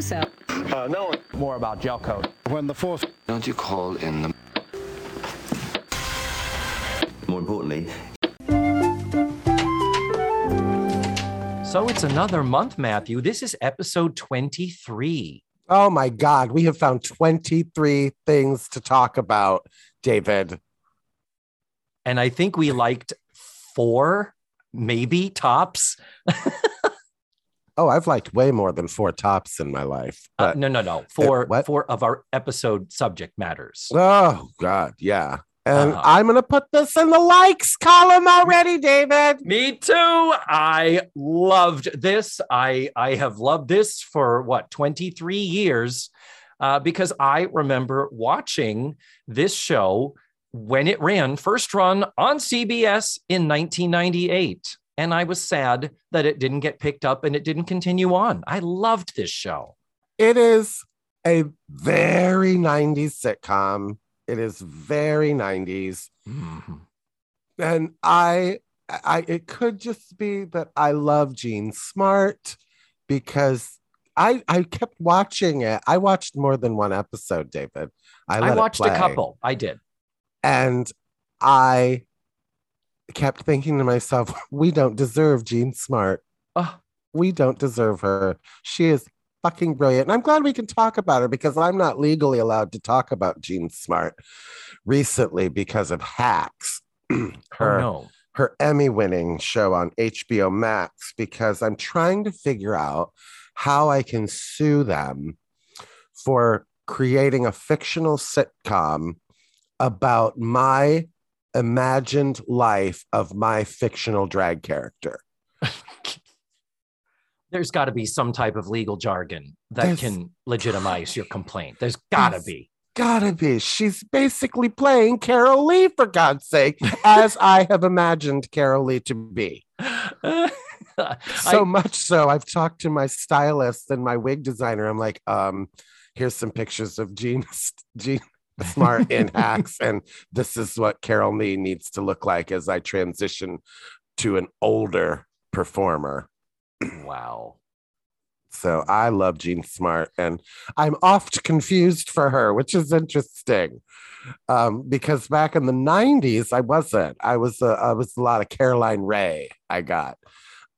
so. Uh, no. More about gel coat. When the force. Don't you call in the. More importantly, So it's another month, Matthew. This is episode 23. Oh my God, we have found 23 things to talk about, David. And I think we liked four, maybe tops. Oh, I've liked way more than four tops in my life. Uh, no, no, no. Four, what? four of our episode subject matters. oh God, yeah. And Uh-huh. I'm gonna put this in the likes column already, David. Me too. I loved this. I I have loved this for what 23 years uh, because I remember watching this show when it ran first run on CBS in 1998. And I was sad that it didn't get picked up and it didn't continue on. I loved this show. It is a very 90s sitcom. It is very 90s. Mm-hmm. and I, I, it could just be that I love Jean Smart because I, I kept watching it. I watched more than one episode, David. I, I watched a couple. I did. and I kept thinking to myself, we don't deserve Jean Smart. Oh, We don't deserve her. She is fucking brilliant. And I'm glad we can talk about her because I'm not legally allowed to talk about Jean Smart recently because of hacks. Oh, her oh no. her Emmy winning show on HBO Max because I'm trying to figure out how I can sue them for creating a fictional sitcom about my imagined life of my fictional drag character. There's got to be some type of legal jargon that There's- can legitimize your complaint. There's got to be. Gotta be. She's basically playing Carol Lee, for God's sake, as I have imagined Carol Lee to be. So I- much so, I've talked to my stylist and my wig designer. I'm like, um, here's some pictures of Jean, Jean Smart in hacks, and this is what Carol Lee needs to look like as I transition to an older performer. wow. So I love Jean Smart, and I'm oft confused for her, which is interesting. Um, because back in the '90s, I wasn't. I was. Uh, I was a lot of Carolyn Rhea. I got,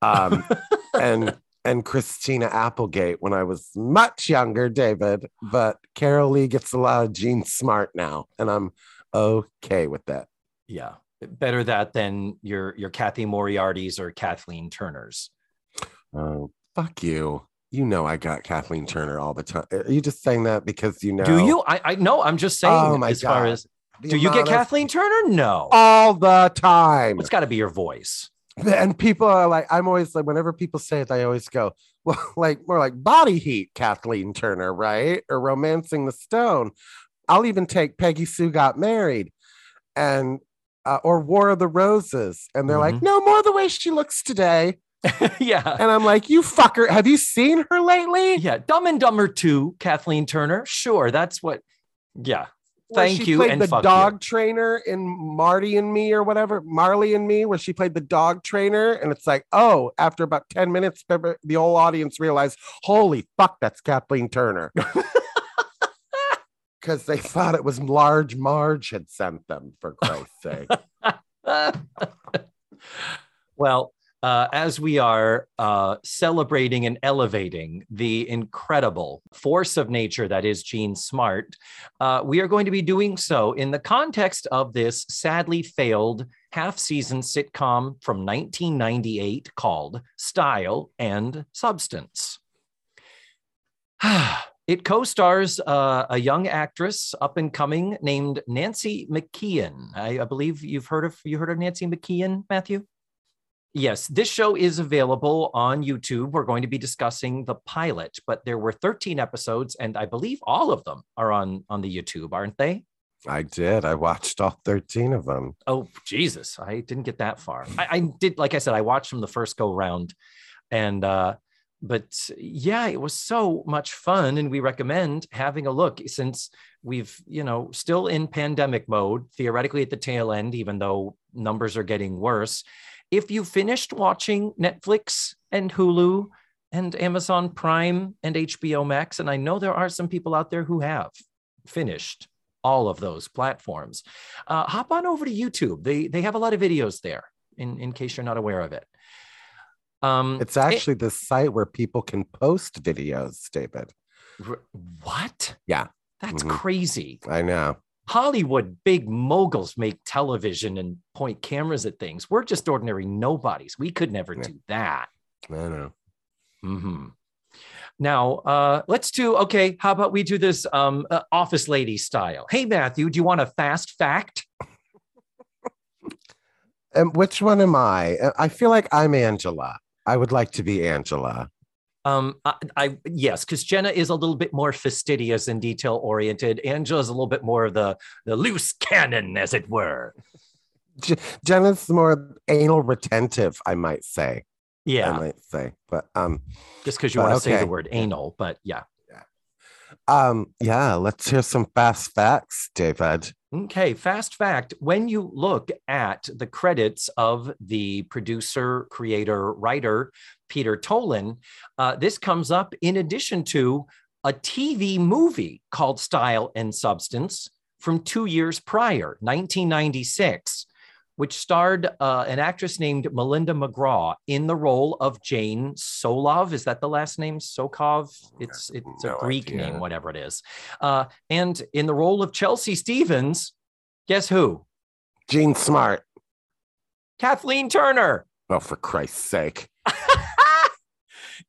um, and and Christina Applegate when I was much younger, David. But Carol Lee gets a lot of Jean Smart now, and I'm okay with that. Yeah. Better that than your your Cathy Moriarty's or Kathleen Turner's. Oh, fuck you. You know I got Kathleen Turner all the time. Are you just saying that because you know? Do you? I I know. I'm just saying. Oh, my as far God. as the do you get Kathleen Turner? No. all the time? It's got to be your voice. And people are like, I'm always like, whenever people say it, I always go, well, like more like body heat, Kathleen Turner, right? Or romancing the stone. I'll even take Peggy Sue got married and uh, or War of the Roses. And they're like, Mhm. no more the way she looks today. yeah. And I'm like, you fucker, have you seen her lately? Yeah. Dumb and Dumber 2, Kathleen Turner. Sure. That's what. Yeah. Thank she you. Played And the dog you. trainer in Marty and Me or whatever, Marley and Me, where she played the dog trainer, and it's like, oh, after about ten minutes, the the whole audience realized, holy fuck, that's Kathleen Turner, because they thought it was Large Marge had sent them. For Christ's sake, well, uh, as we are uh, celebrating and elevating the incredible force of nature that is Jean Smart, uh, we are going to be doing so in the context of this sadly failed half season sitcom from 1998 called Style and Substance. It co-stars uh, a young actress, up and coming, named Nancy McKeon. I, I believe you've heard of you heard of Nancy McKeon, Matthew. Yes, this show is available on YouTube. We're going to be discussing the pilot, but there were 13 episodes, and I believe all of them are on on the YouTube, aren't they? I did. I watched all thirteen of them. Oh Jesus, I didn't get that far. I, I did, like I said, I watched them the first go round, and uh, but yeah, it was so much fun, and we recommend having a look since we've you know still in pandemic mode, theoretically at the tail end, even though numbers are getting worse. If you finished watching Netflix and Hulu and Amazon Prime and HBO Max. And I know there are some people out there who have finished all of those platforms. Uh, hop on over to YouTube. They they have a lot of videos there. In in case you're not aware of it. Um, It's actually the site where people can post videos, David. what? Yeah. That's Mhm. crazy. I know. Hollywood big moguls make television and point cameras at things. We're just ordinary nobodies. We could never Yeah. do that. I know. hmm Now, uh, let's do okay. How about we do this um, uh, office lady style? Hey, Matthew, do you want a fast fact? And which one am I? Uh, I feel like I'm Angela. I would like to be Angela. Um, I, I yes, because Jenna is a little bit more fastidious and detail oriented. Angela's a little bit more of the the loose cannon, as it were. J- Jenna's more anal retentive, I might say. Yeah, I might say. But um just because you want to say the word anal, but yeah. Um yeah, let's hear some fast facts, David. Okay, fast fact when you look at the credits of the producer, creator, writer, Peter Tolan, uh, this comes up in addition to a TV movie called Style and Substance from two years prior, 1996, which starred uh, an actress named Melinda McGraw in the role of Jane Solov. Is that the last name? Sokov? It's it's a Greek idea. name, whatever it is. Uh, and in the role of Chelsea Stevens, guess who? Jean Smart. Kathleen Turner. Oh, for Christ's sake.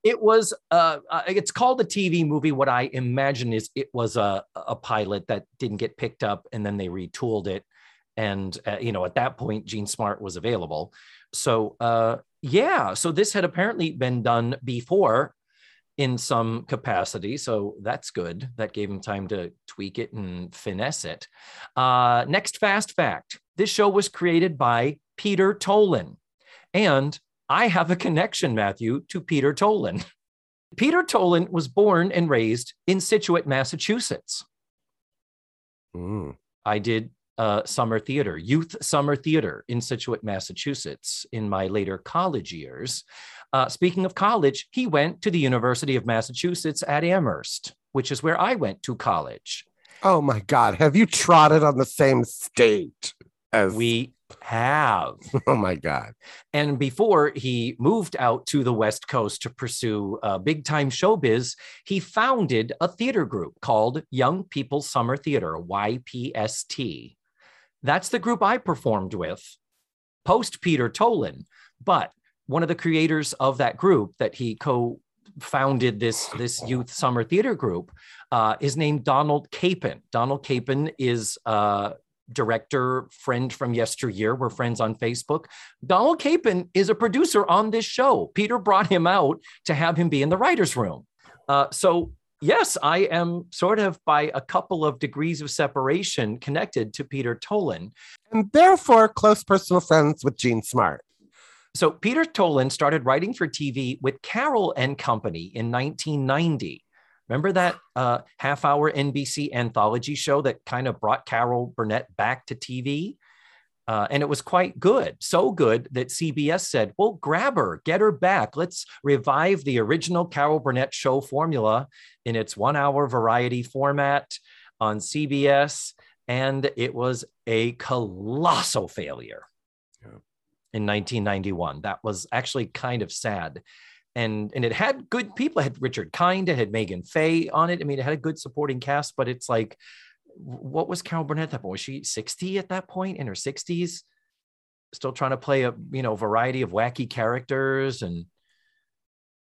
it was uh, uh, it's called a tv movie what i imagine is it was a, a pilot that didn't get picked up and then they retooled it and uh, you know at that point jean smart was available so uh, yeah so this had apparently been done before in some capacity so that's good that gave him time to tweak it and finesse it uh, next fast fact this show was created by peter tolan and I have a connection, Matthew, to Peter Tolan. Peter Tolan was born and raised in Scituate, Massachusetts. Mm. I did uh, summer theater, youth summer theater in Scituate, Massachusetts in my later college years. Uh, speaking of college, he went to the University of Massachusetts at Amherst, which is where I went to college. Oh my God. Have you trotted on the same state as We have. Oh my God. And before he moved out to the West Coast to pursue uh, big time showbiz, he founded a theater group called Young People Summer Theater, YPST. That's the group I performed with post Peter Tolan. But one of the creators of that group that he co founded this, this youth summer theater group uh, is named Donald Capon. Donald Capon is uh, director, friend from yesteryear. We're friends on Facebook. Donald Capon is a producer on this show. Peter brought him out to have him be in the writer's room. Uh, so, yes, I am sort of by a couple of degrees of separation connected to Peter Tolan. And therefore, close personal friends with Gene Smart. So, Peter Tolan started writing for TV with Carol and Company in 1990. Remember that uh, half hour NBC anthology show that kind of brought Carol Burnett back to TV? Uh, and it was quite good. So good that CBS said, well, grab her, get her back. Let's revive the original Carol Burnett show formula in its one hour variety format on CBS. And it was a colossal failure Yeah. in 1991. That was actually kind of sad and and it had good people. It had Richard Kind, it had Meagen Fay on it. I mean, it had a good supporting cast, but it's like, what was Carol Burnett at that point? Was she 60 at that point in her 60s? Still trying to play a you know variety of wacky characters. And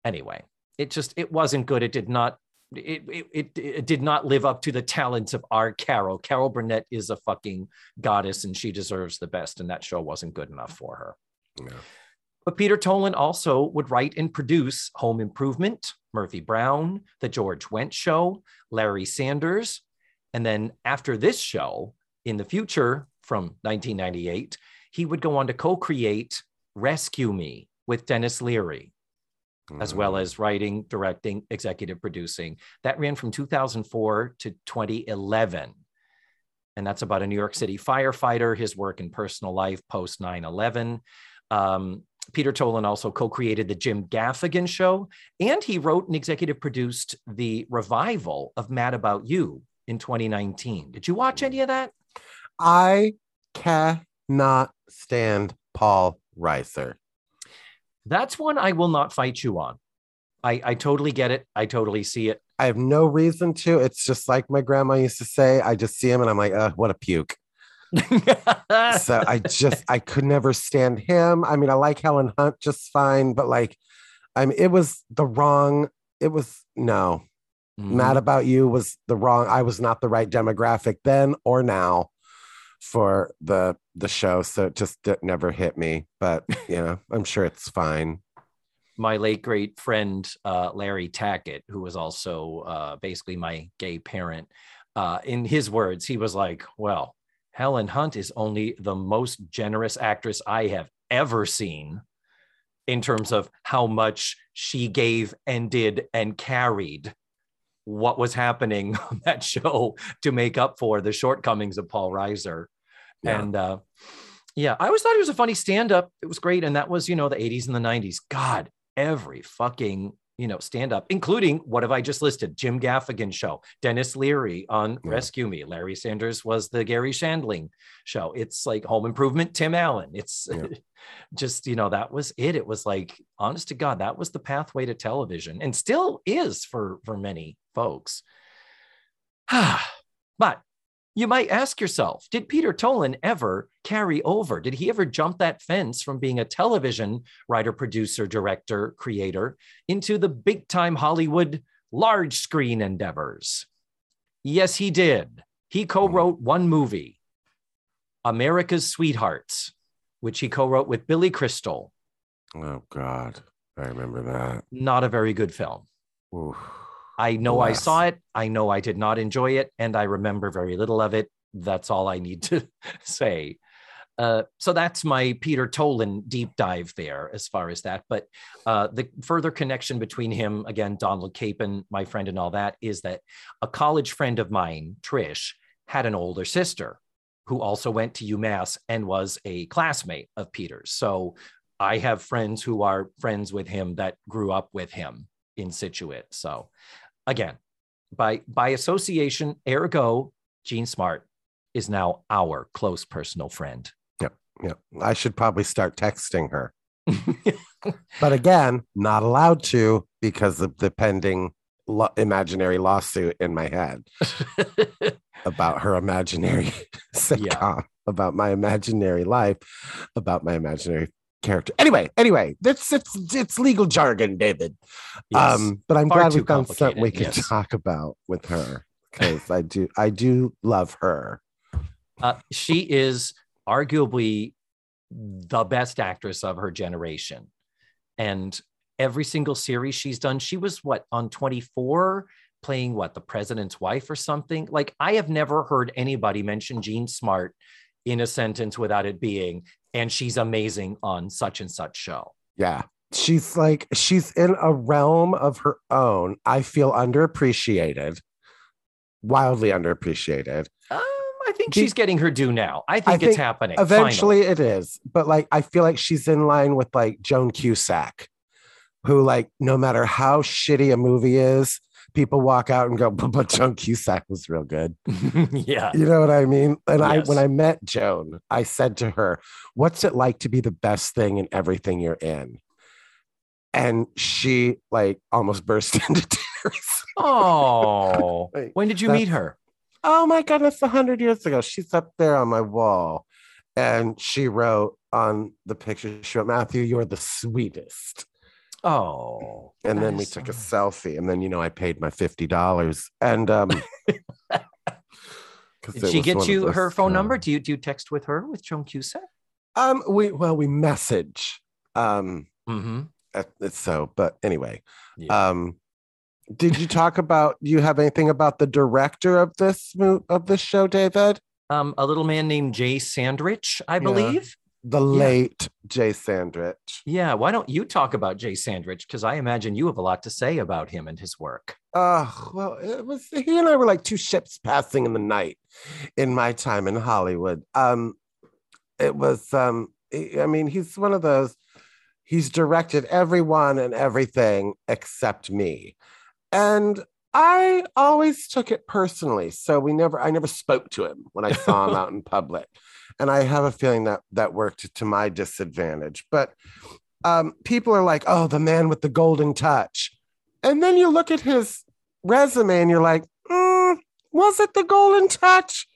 anyway, it just it wasn't good. It did not it, it, it, it did not live up to the talents of our Carol. Carol Burnett is a fucking goddess and she deserves the best. And that show wasn't good enough for her. Yeah. But Peter Tolan also would write and produce Home Improvement, Murphy Brown, The George Wendt Show, Larry Sanders. And then after this show, in the future, from 1998, he would go on to co create Rescue Me with Denis Leary, as well Mm. as writing, directing, executive producing. That ran from 2004 to 2011. And that's about a New York City firefighter, his work in personal life post 9 11. Um, Peter Tolan also co created the Jim Gaffigan show, and he wrote and executive produced the revival of Mad About You in 2019. Did you watch any of that? I cannot stand Paul Reiser. That's one I will not fight you on. I, I totally get it. I totally see it. I have no reason to. It's just like my grandma used to say. I just see him and I'm like, uh, what a puke. so I just I could never stand him. I mean, I like Helen Hunt just fine, but like, I mean, it was the wrong. It was no. Mm-hmm. Mad about you was the wrong. I was not the right demographic then or now for the the show, so it just never hit me. But you know, I'm sure it's fine. My late great friend uh, Larry Tackett, who was also uh, basically my gay parent, uh, in his words, he was like, "Well, Helen Hunt is only the most generous actress I have ever seen." in terms of how much she gave and did and carried what was happening on that show to make up for the shortcomings of Paul Reiser. Yeah. And uh, yeah, I always thought he was a funny stand up. It was great. And that was, you know, the 80s and the 90s. God, every fucking, you know, stand up, including what have I just listed? Jim Gaffigan show, Denis Leary on yeah. Rescue Me. Larry Sanders was the Garry Shandling show. It's like Home Improvement, Tim Allen. It's yeah. just, you know, that was it. It was like, honest to God, that was the pathway to television and still is for for many folks. Ah, but you might ask yourself Did Peter Tolan ever carry over? Did he ever jump that fence from being a television writer, producer, director, creator into the big time Hollywood large screen endeavors? Yes, he did. He co wrote one movie, America's Sweethearts, which he co wrote with Billy Crystal. Oh, God. I remember that. Not a very good film. Oof. I know I saw it. I know I did not enjoy it, and I remember very little of it. That's all I need to say. Uh, so that's my Peter Tolan deep dive there as far as that. But uh, the further connection between him, again, Donald Capen, my friend, and all that, is that a college friend of mine, Trish, had an older sister who also went to UMass and was a classmate of Peter's. So I have friends who are friends with him that grew up with him in Scituate. So again, by by association, ergo, Jean Smart is now our close personal friend. Yep. Yep. I should probably start texting her. but again, not allowed to because of the pending lo- imaginary lawsuit in my head about her imaginary sitcom, yeah. about my imaginary life, about my imaginary character. Anyway, anyway, that's it's it's legal jargon, David. Yes. Um, but I'm Far glad we found something we can yes. talk about with her because I do I do love her. Uh, she is arguably the best actress of her generation, and every single series she's done, she was what on 24 playing what the president's wife or something. Like I have never heard anybody mention Jean Smart in a sentence without it being and she's amazing on such and such show. Yeah. She's like, she's in a realm of her own. I feel underappreciated, wildly underappreciated. Um, I think she's getting her due now. I think I it's happening. Eventually finally. it is. But like, I feel like she's in line with like Joan Cusack, who, like, no matter how shitty a movie is, people walk out and go, but Joan Cusack was real good. yeah. You know what I mean? And yes. I, when I met Joan, I said to her, what's it like to be the best thing in everything you're in? And she like almost burst into tears. Oh, like, when did you meet her? Oh my goodness, a hundred years ago. She's up there on my wall. And she wrote on the picture, she wrote, Matthew, you're the sweetest. Oh. And then we took a selfie, and then you know I paid my fifty dollars, and um. Did she get you her phone uh, number? Do you do you text with her with Joan Cusack? Um, we well we message. Um, mm-hmm. it's so, but anyway, yeah. um, did you talk about? Do you have anything about the director of this of this show, David? Um, a little man named Jay Sandrich, I believe the late Jay Sandrich. Yeah, why don't you talk about Jay Sandrich? Because I imagine you have a lot to say about him and his work. Uh, well, it was he and I were like two ships passing in the night in my time in Hollywood. Um, it was um, I mean, he's one of those. he's directed everyone and everything except me. And I always took it personally. So we never, I never spoke to him when I saw him out in public. And I have a feeling that that worked to my disadvantage. But um, people are like, oh, the man with the golden touch. And then you look at his resume and you're like, mm, was it the golden touch?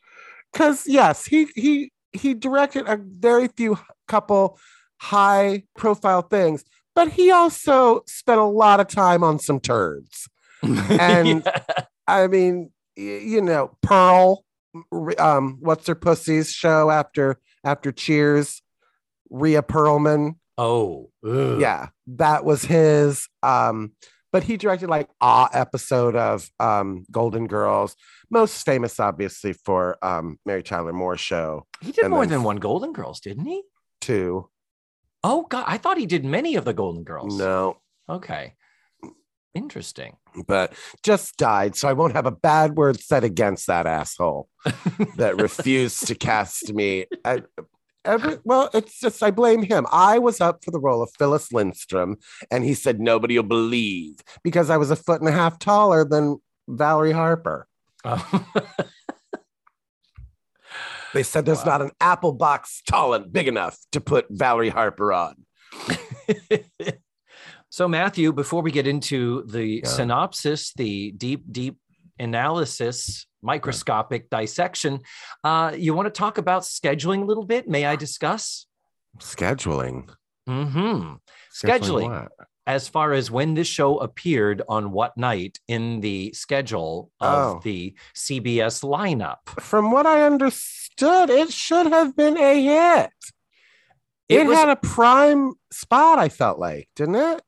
Because yes, he he he directed a very few couple high profile things, but he also spent a lot of time on some turds. And yeah. I mean, you know, Pearl, um, what's her pussy's show after after Cheers, Rhea Perlman. Oh, ugh. yeah, that was his. Um, but he directed like a episode of um, Golden Girls, most famous obviously for um, Mary Tyler Moore show. He did more than one Golden Girls, didn't he? Two. Oh God, I thought he did many of the Golden Girls. No. Okay. Interesting. But just died, so I won't have a bad word said against that asshole that refused to cast me. I, every well, it's just I blame him. I was up for the role of Phyllis Lindstrom, and he said nobody will believe because I was a foot and a half taller than Valerie Harper. Oh. they said there's wow. not an apple box tall and big enough to put Valerie Harper on. So, Matthew, before we get into the yeah. synopsis, the deep, deep analysis, microscopic yeah. dissection, uh, you want to talk about scheduling a little bit? May I discuss? Scheduling. Mm-hmm. Scheduling. scheduling as far as when this show appeared on what night in the schedule of oh. the CBS lineup. From what I understood, it should have been a hit. It, it was, had a prime spot, I felt like, didn't it?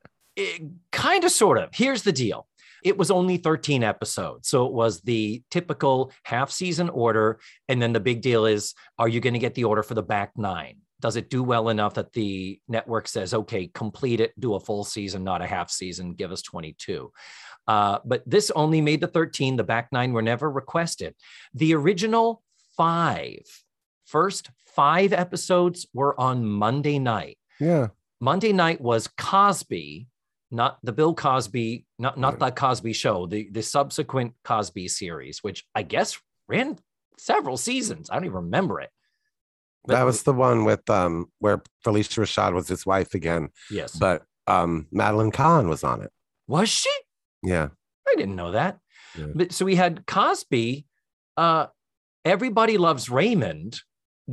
Kind of, sort of. Here's the deal it was only 13 episodes. So it was the typical half season order. And then the big deal is are you going to get the order for the back nine? Does it do well enough that the network says, okay, complete it, do a full season, not a half season, give us 22? Uh, but this only made the 13. The back nine were never requested. The original five, first five episodes were on Monday night. Yeah. Monday night was Cosby, not the Bill Cosby, not not the Cosby Show, the the subsequent Cosby series, which I guess ran several seasons. I don't even remember it. But, that was the one with um where Phylicia Rashad was his wife again. Yes, but um Madeline Kahn was on it. Was she? Yeah, I didn't know that. Yeah. But so we had Cosby. Uh, Everybody loves Raymond,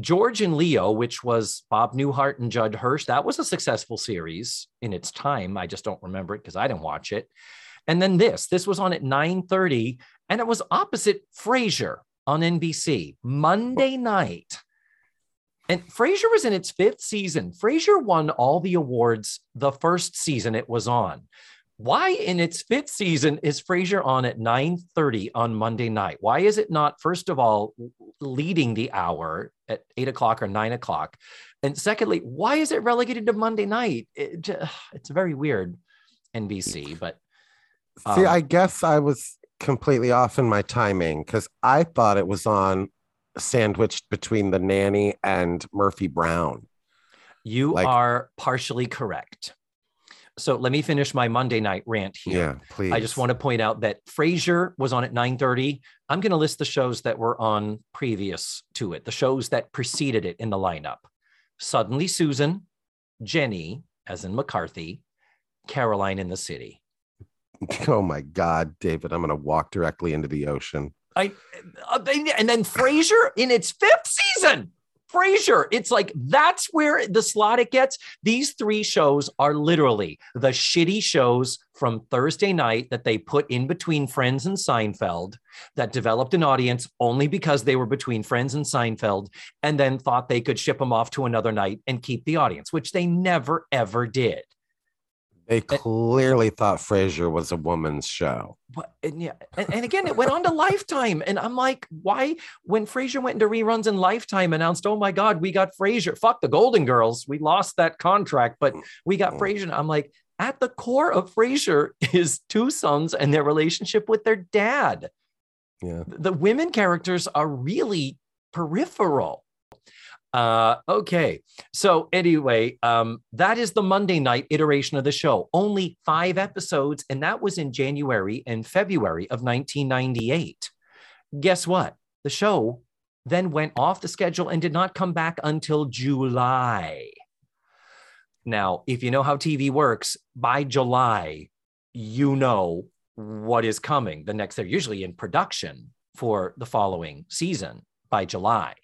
George and Leo, which was Bob Newhart and Judd Hirsch, that was a successful series in its time. I just don't remember it because I didn't watch it. And then this, this was on at 9:30, and it was opposite Frasier on NBC Monday night. And Frasier was in its fifth season. Frasier won all the awards the first season it was on. Why in its fifth season is Frasier on at 9:30 on Monday night? Why is it not, first of all, leading the hour at eight o'clock or nine o'clock? And secondly, why is it relegated to Monday night? It, it's very weird, NBC. But um, see, I guess I was completely off in my timing because I thought it was on sandwiched between the nanny and Murphy Brown. You like, are partially correct. So let me finish my Monday night rant here. Yeah, please. I just want to point out that Frasier was on at 9:30. I'm going to list the shows that were on previous to it, the shows that preceded it in the lineup. Suddenly Susan, Jenny, as in McCarthy, Caroline in the City. Oh my God, David! I'm going to walk directly into the ocean. I uh, and then Frasier in its fifth season. Frasier. It's like that's where the slot it gets. These three shows are literally the shitty shows from Thursday night that they put in between Friends and Seinfeld that developed an audience only because they were between Friends and Seinfeld and then thought they could ship them off to another night and keep the audience, which they never ever did. They eh clearly thought Frasier was a woman's show. But, and yeah, and, and, again, it went on to Lifetime, and I'm like, why? When Frasier went into reruns and Lifetime announced, "Oh my God, we got Frasier." Fuck the Golden Girls, we lost that contract, but we got mm-hmm. Frasier. I'm like, at the core of Frasier is two sons and their relationship with their dad. Yeah, the women characters are really peripheral. Uh, okay. So anyway, um, that is the Monday night iteration of the show. Only five episodes, and that was in January and February of 1998. Guess what? The show then went off the schedule and did not come back until July. Now, if you know how TV works, by July, you know what is coming the next. They're usually in production for the following season by July.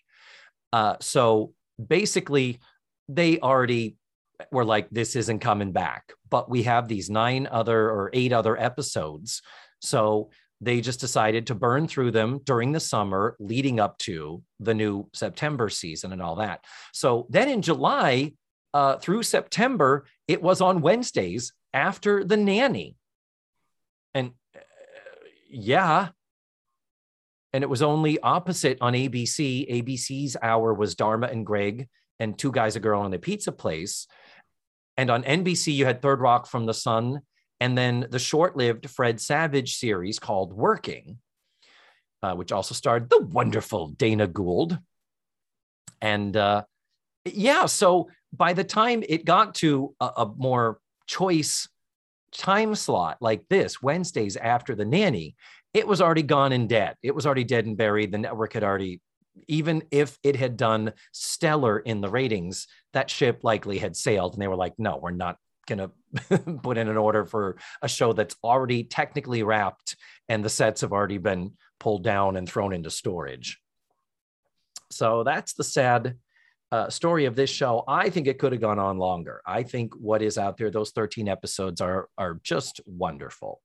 Uh, so basically, they already were like, this isn't coming back. But we have these nine other or eight other episodes. So they just decided to burn through them during the summer leading up to the new September season and all that. So then in July uh, through September, it was on Wednesdays after the nanny. And uh, yeah, and it was only opposite on ABC. ABC's hour was Dharma and Greg and Two Guys, a Girl, and a Pizza Place. And on NBC, you had Third Rock from the Sun, and then the short lived Fred Savage series called Working, uh, which also starred the wonderful Dana Gould. And uh, yeah, so by the time it got to a, a more choice time slot like this, Wednesdays after the nanny, it was already gone and dead. It was already dead and buried. The network had already, even if it had done stellar in the ratings, that ship likely had sailed. And they were like, no, we're not going to put in an order for a show that's already technically wrapped and the sets have already been pulled down and thrown into storage. So that's the sad uh, story of this show. I think it could have gone on longer. I think what is out there, those 13 episodes are, are just wonderful.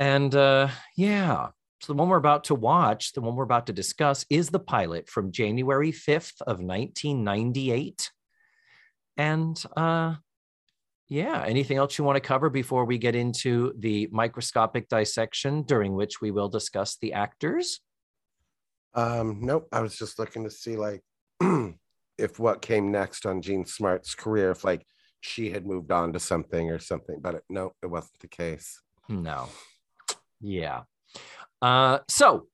And uh, yeah, so the one we're about to watch, the one we're about to discuss, is the pilot from January 5th of 1998. And uh, yeah, anything else you want to cover before we get into the microscopic dissection, during which we will discuss the actors? Um, nope. I was just looking to see like if what came next on Jean Smart's career, if like she had moved on to something or something, but it, no, it wasn't the case. No. Yeah. Uh, so,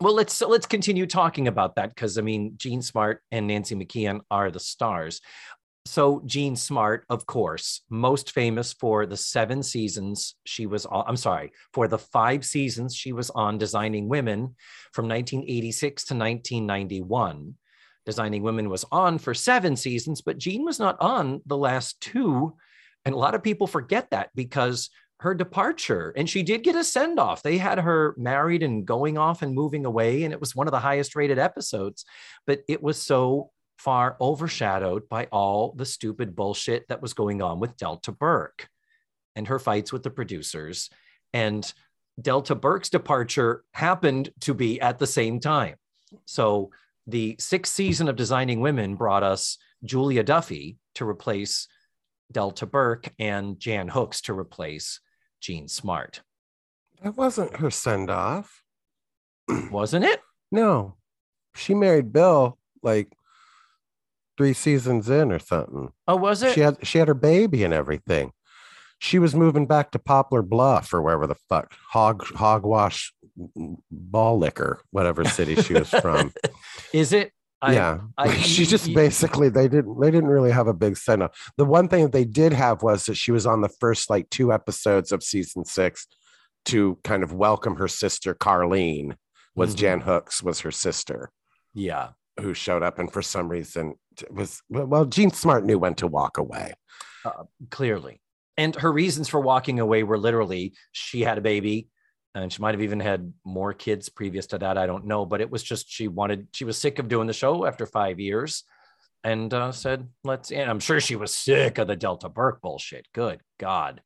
well, let's so let's continue talking about that because I mean, Jean Smart and Nancy McKeon are the stars. So Jean Smart, of course, most famous for the seven seasons she was on. I'm sorry, for the five seasons she was on Designing Women from 1986 to 1991. Designing Women was on for seven seasons, but Jean was not on the last two. And a lot of people forget that because her departure and she did get a send off. They had her married and going off and moving away, and it was one of the highest rated episodes, but it was so far overshadowed by all the stupid bullshit that was going on with Delta Burke and her fights with the producers. And Delta Burke's departure happened to be at the same time. So the sixth season of Designing Women brought us Julia Duffy to replace Delta Burke and Jan Hooks to replace Jean Smart. That wasn't her send off. Wasn't it? No. She married Bill like three seasons in or something. Oh, was it? She had she had her baby and everything. She was moving back to Poplar Bluff or wherever the fuck hog hogwash ball liquor, whatever city she was from. Is it? I, yeah, I, she just basically they didn't they didn't really have a big send off. The one thing that they did have was that she was on the first like two episodes of season six to kind of welcome her sister Carlene. Was mm-hmm. Jan Hooks was her sister? Yeah, who showed up and for some reason was well, Jean Smart knew when to walk away. Uh, clearly, and her reasons for walking away were literally she had a baby and she might have even had more kids previous to that. I don't know, but it was just she wanted she was sick of doing the show after five years, and uh, said, "Let's." And I'm sure she was sick of the Delta Burke bullshit. Good God,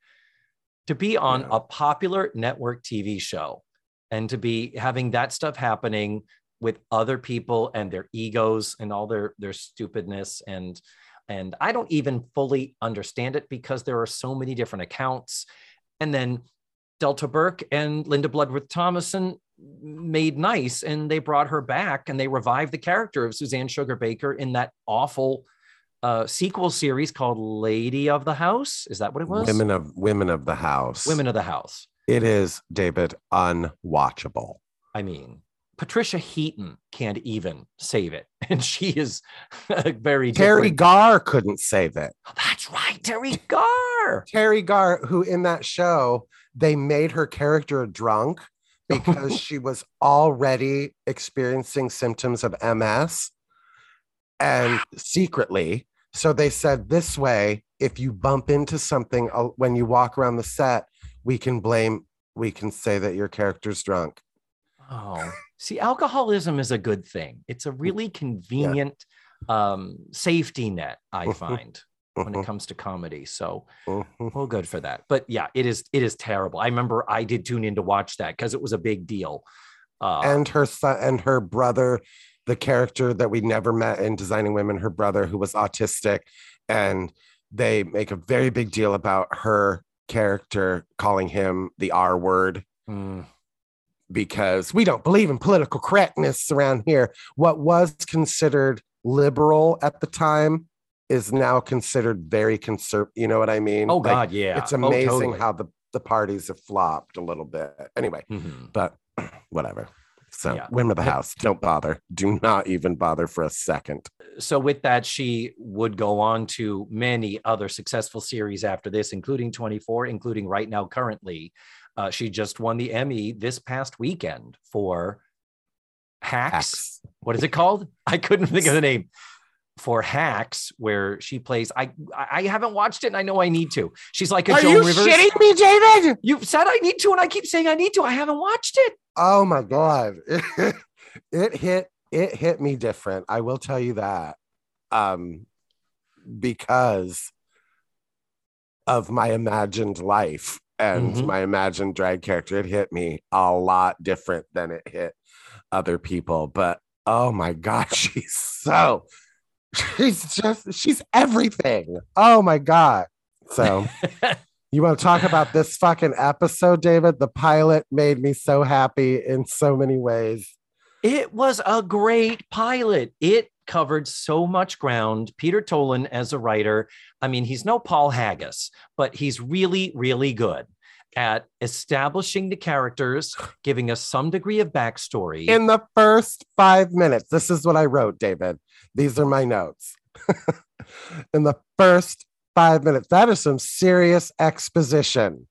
to be on yeah. a popular network TV show and to be having that stuff happening with other people and their egos and all their their stupidness and and I don't even fully understand it because there are so many different accounts. And then Delta Burke and Linda Bloodworth Thomason made nice and they brought her back and they revived the character of Suzanne Sugar Baker in that awful uh, sequel series called Lady of the House. Is that what it was? Women of Women of the House. Women of the House. It is, David, unwatchable. I mean, Patricia Heaton can't even save it, and she is very Teri different. Garr couldn't save it. That's right, Teri Garr. Teri Garr, who in that show, they made her character drunk because she was already experiencing symptoms of MS and secretly. So they said this way, if you bump into something uh, when you walk around the set, we can blame, we can say that your character's drunk. Oh, see, alcoholism is a good thing. It's a really convenient um, safety net, I find, when it comes to comedy. So, Mhm. well, good for that. But yeah, it is it is terrible. I remember I did tune in to watch that because it was a big deal. Uh, and her son and her brother the character that we never met in designing women her brother who was autistic and they make a very big deal about her character calling him the r word mm, because we don't believe in political correctness around here what was considered liberal at the time is now considered very conservative you know what i mean oh Like, God, yeah, it's Oh, amazing totally. how the the parties have flopped a little bit anyway Mhm. but whatever. So, Yeah. women of the house, don't bother. Do not even bother for a second. so with that she would go on to many other successful series after this including 24 including right now currently uh, she just won the emmy this past weekend for hacks Hacks. what is it called i couldn't think of the name for hacks where she plays i i haven't watched it and i know i need to she's like a Are joan you rivers shitting me, David? you said i need to and i keep saying i need to i haven't watched it Oh my god, it hit it hit me different. I will tell you that, um, because of my imagined life and Mhm. my imagined drag character. It hit me a lot different than it hit other people. But oh my god, she's so she's just she's everything. Oh my god. So you want to talk about this fucking episode, David? The pilot made me so happy in so many ways. It was a great pilot. It covered so much ground. Peter Tolan, as a writer, I mean, he's no Paul Haggis, but he's really, really good at establishing the characters, giving us some degree of backstory. In the first five minutes, this is what I wrote, David. These are my notes. in the first five minutes, that is some serious exposition.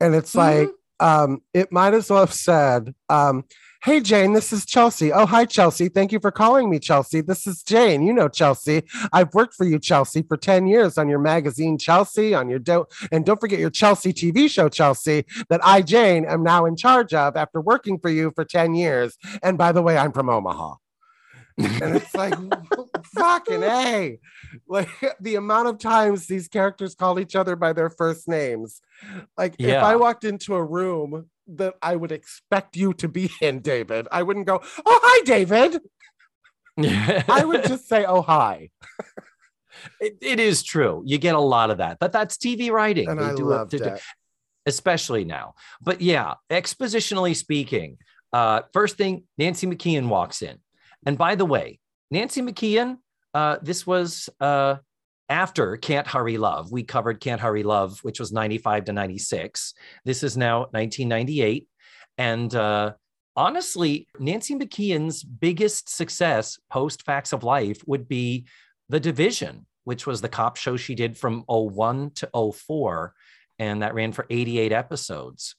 And it's like, um, it might as well have said, um, Hey Jane, this is Chelsea. Oh, hi Chelsea. Thank you for calling me, Chelsea. This is Jane. You know Chelsea. I've worked for you, Chelsea, for 10 years on your magazine, Chelsea, on your don't, and don't forget your Chelsea TV show, Chelsea, that I, Jane, am now in charge of after working for you for 10 years. And by the way, I'm from Omaha. And it's like fucking a like the amount of times these characters call each other by their first names like if i walked into a room that i would expect you to be in david i wouldn't go oh hi david i would just say oh hi It- it is true. You get a lot of that, but that's TV writing. and They i do it loved to- it especially now. But yeah, expositionally speaking, uh, first thing, Nancy McKeon walks in. And by the way, Nancy McKeon, uh, this was uh, after Can't Hurry Love. We covered Can't Hurry Love, which was 95 to 96. This is now 1998. And uh, honestly, Nancy McKeon's biggest success post Facts of Life would be The Division, which was the cop show she did from 01 to 04 and that ran for 88 episodes.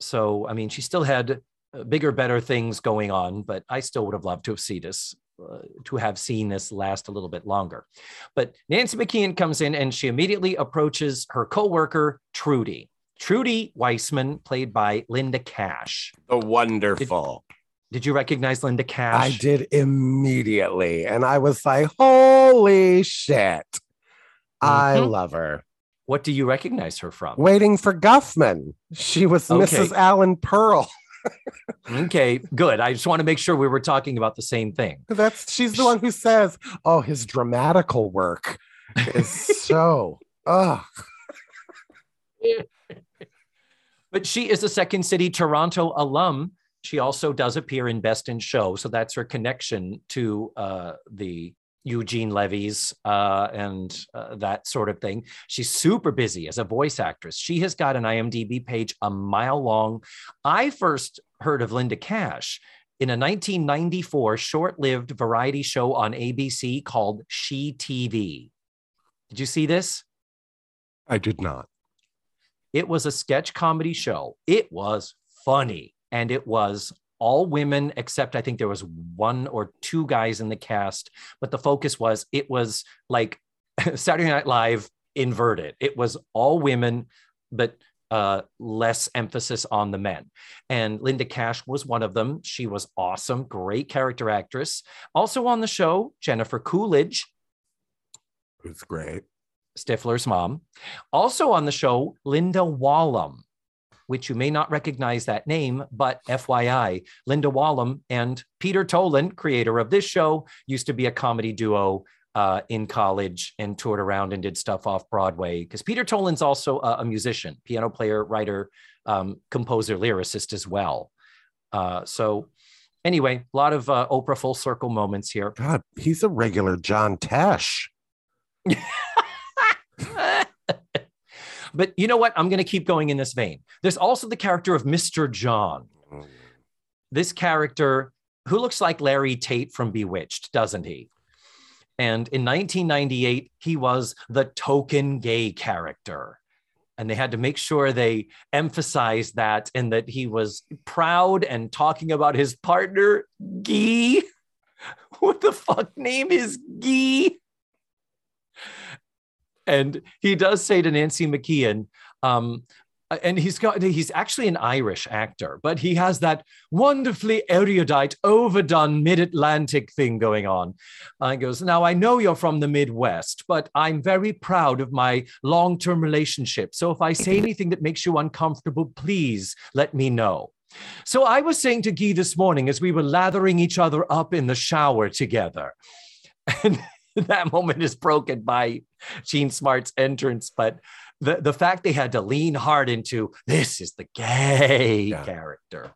So, I mean, she still had bigger, better things going on, but I still would have loved to have seen this, uh, to have seen this last a little bit longer. But Nancy McKeon comes in and she immediately approaches her coworker Trudy. Trudy Weissman, played by Linda Kash. the wonderful Did you recognize Linda Kash? i did immediately and i was like holy shit i Mhm. love her What do you recognize her from? waiting for guffman she was Okay. mrs alan pearl Okay, good. I just want to make sure we were talking about the same thing. That's she's the one who says, "Oh, his dramatical work is so." Oh, But she is a Second City Toronto alum. She also does appear in Best in Show, so that's her connection to uh, the Eugene Levy's uh, and uh, that sort of thing. She's super busy as a voice actress. She has got an IMDb page a mile long. I first heard of Linda Kash in a 1994 short lived variety show on ABC called She TV. Did you see this? I did not. It was a sketch comedy show. It was funny and it was all women except I think there was one or two guys in the cast, but the focus was it was like Saturday Night Live inverted. It was all women, but uh, less emphasis on the men. And Linda Kash was one of them. She was awesome, great character actress. Also on the show, Jennifer Coolidge. Who's great. Stifler's mom. Also on the show, Linda Wallem, which you may not recognize that name, but FYI, Linda Wallem and Peter Tolan, creator of this show, used to be a comedy duo uh, in college and toured around and did stuff off Broadway. Because Peter Tolan's also a, a, musician, piano player, writer, um, composer, lyricist as well. Uh, so, anyway, a lot of uh, Oprah full circle moments here. God, he's a regular John Tesh. but you know what? I'm going to keep going in this vein. There's also the character of Mr. John. Mm. This character who looks like Larry Tate from Bewitched, doesn't he? And in 1998, he was the token gay character. And they had to make sure they emphasized that and that he was proud and talking about his partner, Gee. What the fuck name is Guy? And he does say to Nancy McKeon, um, and he's got he's actually an Irish actor, but he has that wonderfully erudite, overdone mid-Atlantic thing going on. Uh, he goes, now I know you're from the Midwest, but I'm very proud of my long-term relationship. So if I say anything that makes you uncomfortable, please let me know. So I was saying to Guy this morning as we were lathering each other up in the shower together, and that moment is broken by Jean Smart's entrance, but the the fact they had to lean hard into this is the gay yeah. character.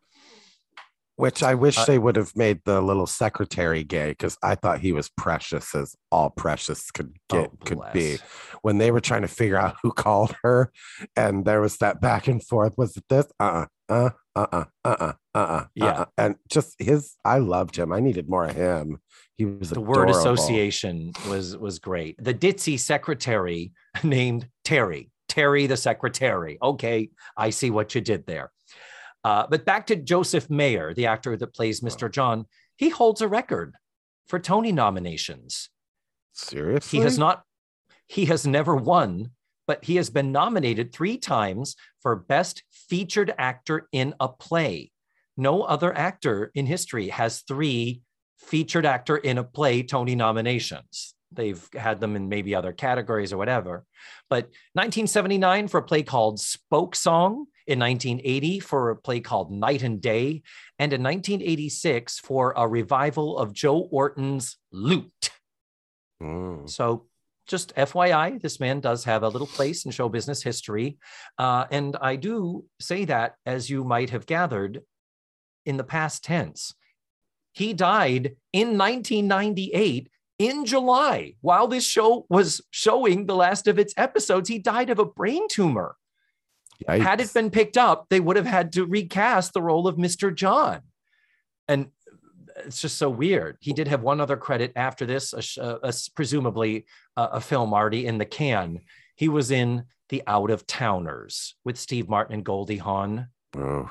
Which I wish uh, they would have made the little secretary gay because I thought he was precious as all precious could get oh, could be. When they were trying to figure out who called her, and there was that back and forth. Was it this? Uh uh uh uh uh uh uh uh. Yeah, uh-uh. and just his. I loved him. I needed more of him. He was the adorable. word association was was great. The ditzy secretary named Terry Terry the secretary. Okay, I see what you did there. Uh, but back to Joseph Maher, the actor that plays Mr. John. He holds a record for Tony nominations. Seriously? He has not, he has never won, but he has been nominated three times for Best Featured Actor in a Play. No other actor in history has three featured actor in a play Tony nominations. They've had them in maybe other categories or whatever. But 1979 for a play called Spokesong, in 1980 for a play called Night and Day, and in 1986 for a revival of Joe Orton's Loot. Mm. So just FYI, this man does have a little place in show business history. Uh, and I do say that, as you might have gathered, in the past tense. He died in 1998 in July, while this show was showing the last of its episodes, he died of a brain tumor. Yikes. Had it been picked up, they would have had to recast the role of Mr. John. And it's just so weird. He did have one other credit after this, a, uh, a, presumably a, a film already in the can. He was in The Out of Towners with Steve Martin and Goldie Hawn. Oh,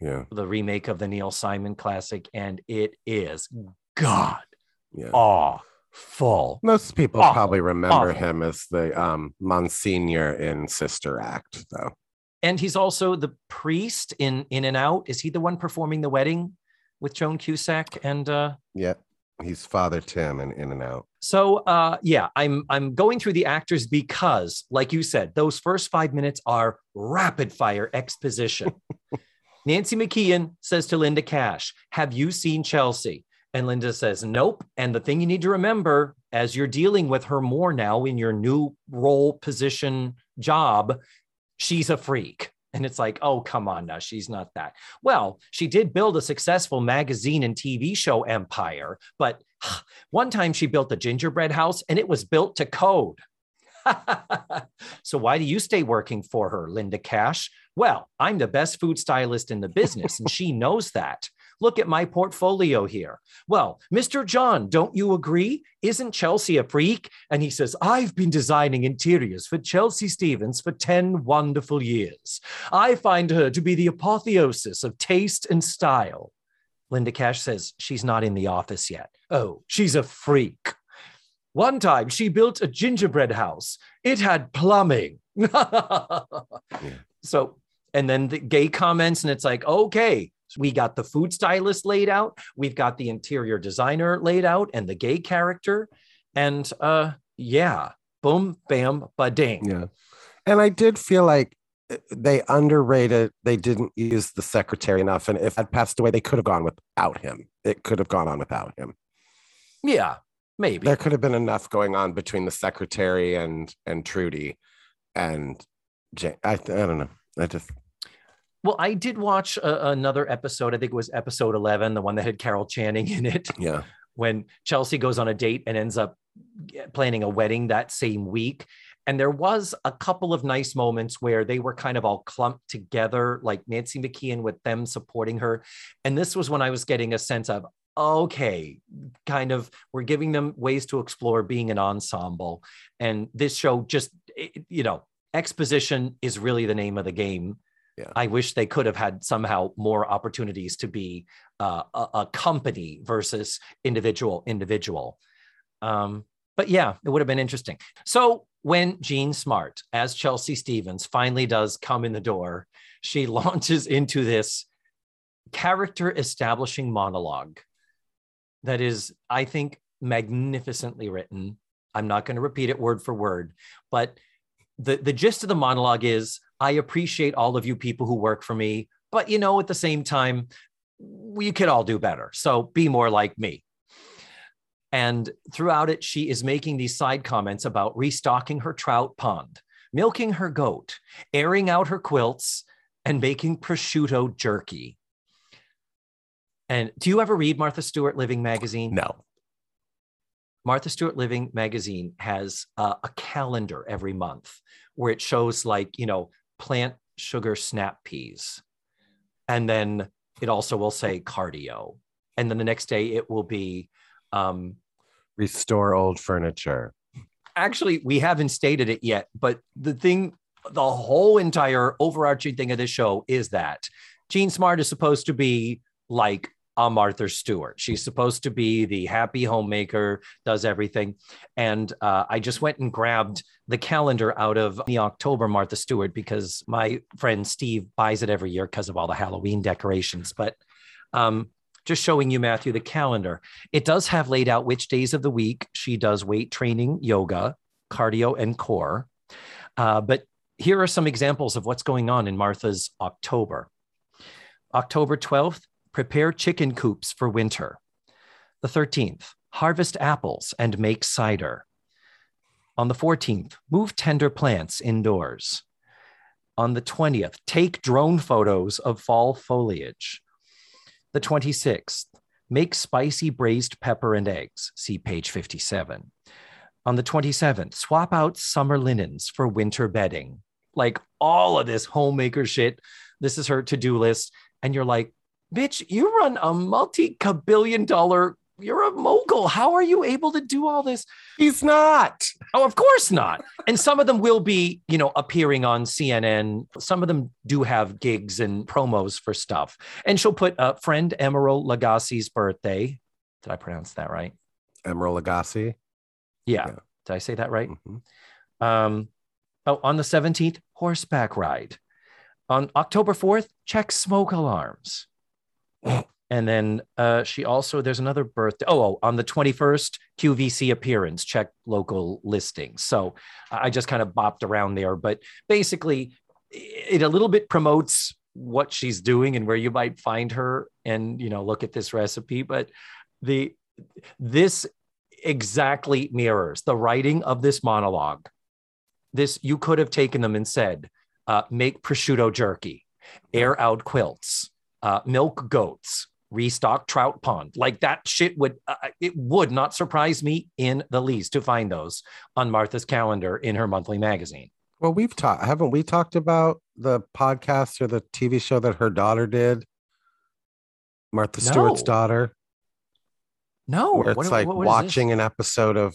yeah. The remake of the Neil Simon classic. And it is mm. God yeah. aw full. Most people awful, probably remember awful. him as the um, Monsignor in Sister Act, though. And he's also the priest in In and Out. Is he the one performing the wedding with Joan Cusack? And uh, yeah, he's Father Tim in In and Out. So uh, yeah, I'm I'm going through the actors because, like you said, those first five minutes are rapid fire exposition. Nancy McKeon says to Linda Kash, "Have you seen Chelsea?" And Linda says, Nope. And the thing you need to remember as you're dealing with her more now in your new role, position, job, she's a freak. And it's like, oh, come on now. She's not that. Well, she did build a successful magazine and TV show empire, but one time she built a gingerbread house and it was built to code. so why do you stay working for her, Linda Kash? Well, I'm the best food stylist in the business, and she knows that. Look at my portfolio here. Well, Mr. John, don't you agree? Isn't Chelsea a freak? And he says, I've been designing interiors for Chelsea Stevens for 10 wonderful years. I find her to be the apotheosis of taste and style. Linda Kash says she's not in the office yet. Oh, she's a freak. One time she built a gingerbread house. It had plumbing. yeah. So, and then the gay comments, and it's like, okay, we got the food stylist laid out, we've got the interior designer laid out, and the gay character. And uh, yeah, boom, bam, ba ding. Yeah. And I did feel like they underrated they didn't use the secretary enough and if had passed away they could have gone without him it could have gone on without him yeah maybe there could have been enough going on between the secretary and and trudy and Jane. I, I don't know i just well i did watch a, another episode i think it was episode 11 the one that had carol channing in it yeah when chelsea goes on a date and ends up planning a wedding that same week and there was a couple of nice moments where they were kind of all clumped together, like Nancy McKeon with them supporting her. And this was when I was getting a sense of, okay, kind of, we're giving them ways to explore being an ensemble. And this show just, you know, exposition is really the name of the game. Yeah. I wish they could have had somehow more opportunities to be uh, a, a, company versus individual individual. Um, but yeah, it would have been interesting. So when Jean Smart, as Chelsea Stevens, finally does come in the door, she launches into this character establishing monologue that is, I think, magnificently written. I'm not going to repeat it word for word, but the, the gist of the monologue is I appreciate all of you people who work for me, but you know, at the same time, we could all do better. So be more like me. And throughout it, she is making these side comments about restocking her trout pond, milking her goat, airing out her quilts, and making prosciutto jerky. And do you ever read Martha Stewart Living magazine? No. Martha Stewart Living magazine has uh, a calendar every month where it shows, like, you know, plant sugar snap peas. And then it also will say cardio. And then the next day it will be um, restore old furniture. Actually, we haven't stated it yet, but the thing, the whole entire overarching thing of this show is that Jean Smart is supposed to be like a Martha Stewart. She's supposed to be the happy homemaker, does everything. And uh, I just went and grabbed the calendar out of the October Martha Stewart because my friend Steve buys it every year because of all the Halloween decorations. But um, just showing you, Matthew, the calendar. It does have laid out which days of the week she does weight training, yoga, cardio, and core. Uh, but here are some examples of what's going on in Martha's October. October 12th, prepare chicken coops for winter. The 13th, harvest apples and make cider. On the 14th, move tender plants indoors. On the 20th, take drone photos of fall foliage. The 26th, make spicy braised pepper and eggs. See page 57. On the 27th, swap out summer linens for winter bedding. Like all of this homemaker shit. This is her to do list. And you're like, bitch, you run a multi billion dollar you're a mogul. How are you able to do all this? He's not. Oh, of course not. and some of them will be, you know, appearing on CNN. Some of them do have gigs and promos for stuff. And she'll put a uh, friend Emeril Lagasse's birthday. Did I pronounce that right? Emeril Lagasse. Yeah. yeah. Did I say that right? Mm-hmm. Um, oh, on the 17th, horseback ride. On October 4th, check smoke alarms. And then uh, she also, there's another birthday. Oh, oh, on the 21st, QVC appearance, check local listings. So I just kind of bopped around there. But basically, it a little bit promotes what she's doing and where you might find her and, you know, look at this recipe. But the, this exactly mirrors the writing of this monologue. This, you could have taken them and said, uh, make prosciutto jerky, air out quilts, uh, milk goats, restock trout pond like that shit would uh, uh, it would not surprise me in the least to find those on martha's calendar in her monthly magazine well we've talked haven't we talked about the podcast or the tv show that her daughter did Martha No. Stewart's daughter, No, where it's what- like what- what is watching an episode of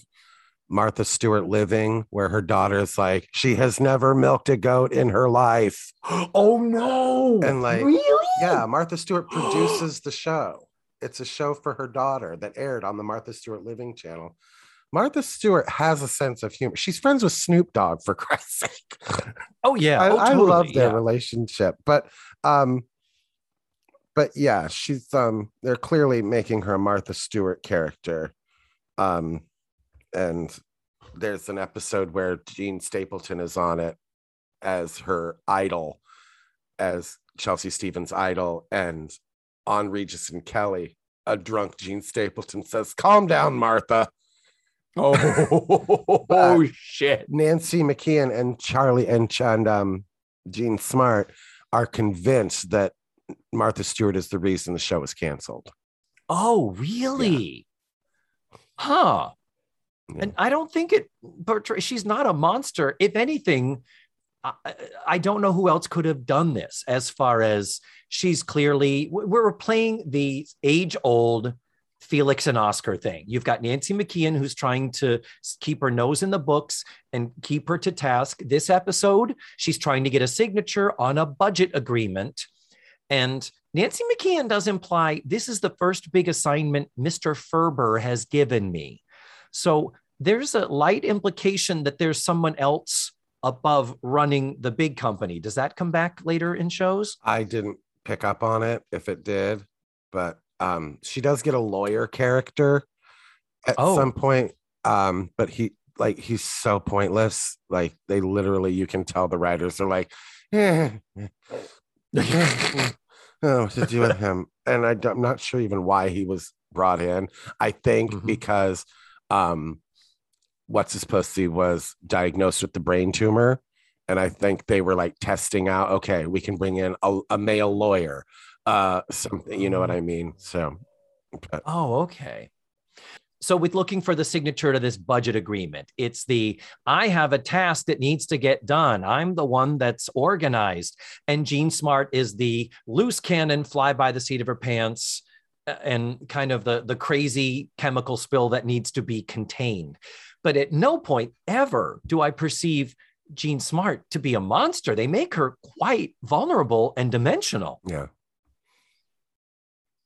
Martha Stewart living, where her daughter's like, she has never milked a goat in her life. Oh no! And, like, really? Yeah, Martha Stewart produces the show. It's a show for her daughter that aired on the Martha Stewart Living channel. Martha Stewart has a sense of humor. She's friends with Snoop Dogg, for Christ's sake. Oh yeah. I, oh, I love their yeah. relationship, but um, but yeah, she's um, they're clearly making her a Martha Stewart character, um, and there's an episode where Jean Stapleton is on it as her idol, as Chelsea Stevens' idol, and on Regis and Kelly, a drunk Jean Stapleton says, "Calm down, Martha." Oh, oh shit! Nancy McKeon and Charlie and, and um, Jean Smart are convinced that Martha Stewart is the reason the show is canceled. Oh really? Huh. Yeah. And I don't think it portrays. She's not a monster. If anything, I, I don't know who else could have done this. As far as she's clearly, we're playing the age-old Felix and Oscar thing. You've got Nancy McKeon who's trying to keep her nose in the books and keep her to task. This episode, she's trying to get a signature on a budget agreement. And Nancy McKeon does imply this is the first big assignment Mr. Ferber has given me. So there's a light implication that there's someone else above running the big company. Does that come back later in shows? I didn't pick up on it if it did, but um, she does get a lawyer character at Oh. some point. Um, but he like he's so pointless. Like they literally, you can tell the writers are like, eh, oh, to do with him. And I, am not sure even why he was brought in. I think Mhm. because um, what's his pussy was diagnosed with the brain tumor. And I think they were like testing out, okay, we can bring in a, a male lawyer, uh, something, you know what I mean? So, but Oh, okay. So, with looking for the signature to this budget agreement, it's the I have a task that needs to get done. I'm the one that's organized. And Jean Smart is the loose cannon, fly by the seat of her pants, and kind of the, the crazy chemical spill that needs to be contained. But at no point ever do I perceive Jean Smart to be a monster. They make her quite vulnerable and dimensional. yeah.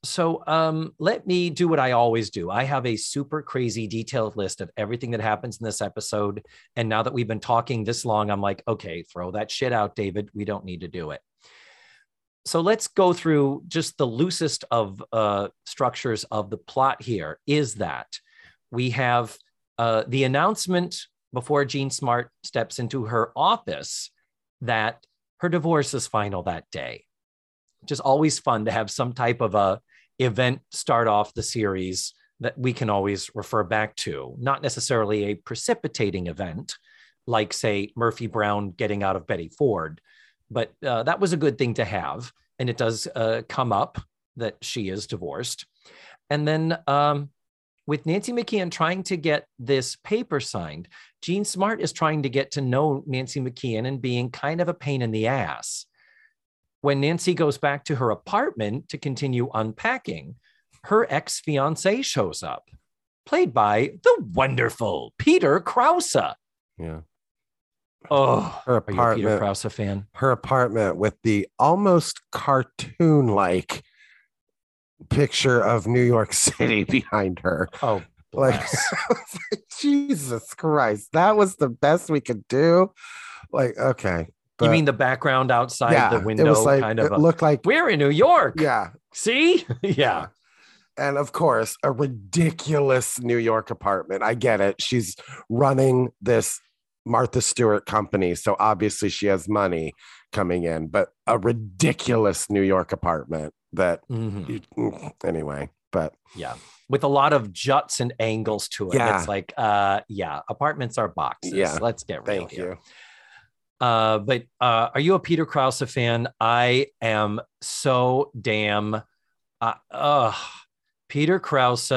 So um, let me do what I always do. I have a super crazy detailed list of everything that happens in this episode. And now that we've been talking this long, I'm like, okay, throw that shit out, David. We don't need to do it. So let's go through just the loosest of uh, structures of the plot here is that we have uh, the announcement before Jean Smart steps into her office that her divorce is final that day. Just always fun to have some type of a event start off the series that we can always refer back to, not necessarily a precipitating event like, say, Murphy Brown getting out of Betty Ford, but uh, that was a good thing to have. And it does uh, come up that she is divorced. And then um, with Nancy McKeon trying to get this paper signed, Jean Smart is trying to get to know Nancy McKeon and being kind of a pain in the ass. When Nancy goes back to her apartment to continue unpacking, her ex fiance shows up, played by the wonderful Peter Krause. Yeah. Oh, Her are you a Peter apartment, Krause fan? her apartment with the almost cartoon like picture of New York City behind her. Oh, Like, bless. Jesus Christ, that was the best we could do. Like, okay. you mean the background outside yeah, the window? It was like, kind of. it a- looked like, We're in New York. yeah. See? yeah. And of course, a ridiculous New York apartment. I get it. She's running this Martha Stewart company. So obviously she has money coming in, but a ridiculous New York apartment that, Mhm. you, anyway, but Yeah. With a lot of juts and angles to it. Yeah. It's like, uh, yeah, apartments are boxes. Yeah. Let's get real thank here. you. Uh, but uh, are you a Peter Krause fan? I am so damn. Uh, ugh. Peter Krause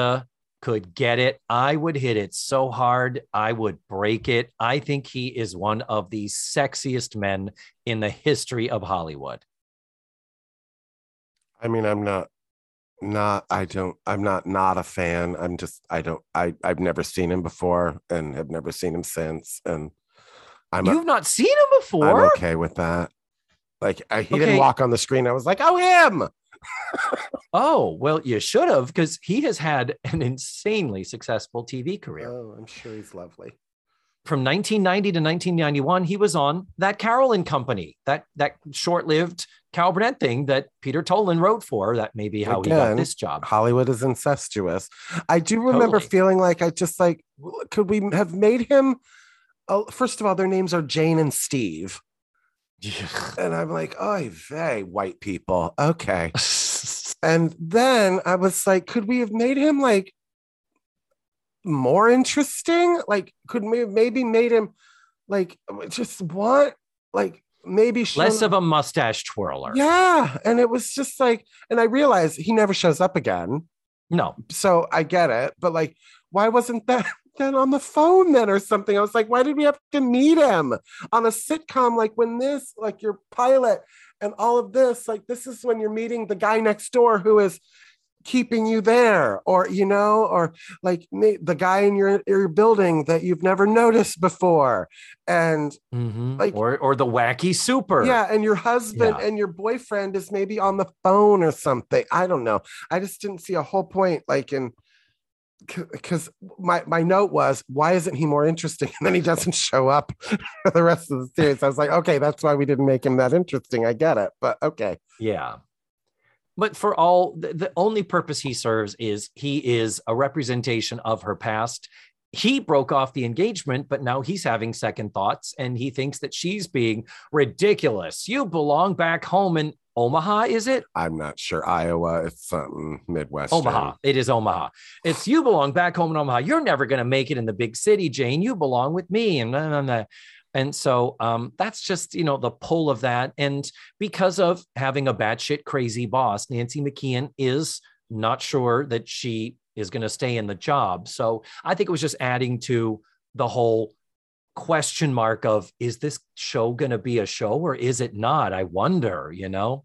could get it. I would hit it so hard, I would break it. I think he is one of the sexiest men in the history of Hollywood. I mean, I'm not not i don't i'm not not a fan i'm just i don't i i've never seen him before and have never seen him since and i'm You've not seen him before? i'm okay with that like I, he Okay. didn't walk on the screen i was like oh him Oh, well, you should have because he has had an insanely successful TV career. oh i'm sure he's lovely From 1990 to 1991, he was on that Carol & Company, that that short-lived Carol Burnett thing that Peter Tolan wrote for. That may be how he got this job. hollywood is incestuous i do remember Totally. feeling like i just like could we have made him oh, first of all their names are jane and steve and i'm like oh vey white people okay And then I was like, could we have made him like more interesting? Like, could we have maybe made him like just what? Like maybe Less of a mustache twirler. yeah. And it was just like, and I realized he never shows up again. No, So I get it, but like, why wasn't that then on the phone then or something? I was like, why did we have to meet him on a sitcom? Like when this, like your pilot and all of this, like this is when you're meeting the guy next door who is keeping you there, or you know, or like me, the guy in your your building that you've never noticed before, and Mhm. Like- or or the wacky super. yeah, and your husband Yeah. and your boyfriend is maybe on the phone or something. I don't know. I just didn't see a whole point, like in because my my note was why isn't he more interesting? And then he doesn't show up for the rest of the series. I was like, okay, that's why we didn't make him that interesting. I get it, but okay. Yeah. But for all the, the only purpose he serves is he is a representation of her past. He broke off the engagement, but now he's having second thoughts and he thinks that she's being ridiculous. You belong back home in Omaha, is it? I'm not sure Iowa. It's something Midwest. Omaha. It is Omaha. It's you belong back home in Omaha. You're never going to make it in the big city, Jane. You belong with me. And blah, blah. And so um, that's just you know the pull of that. And because of having a batshit crazy boss, Nancy McKeon is not sure that she is going to stay in the job. So I think it was just adding to the whole question mark of is this show going to be a show or is it not? I wonder, you know.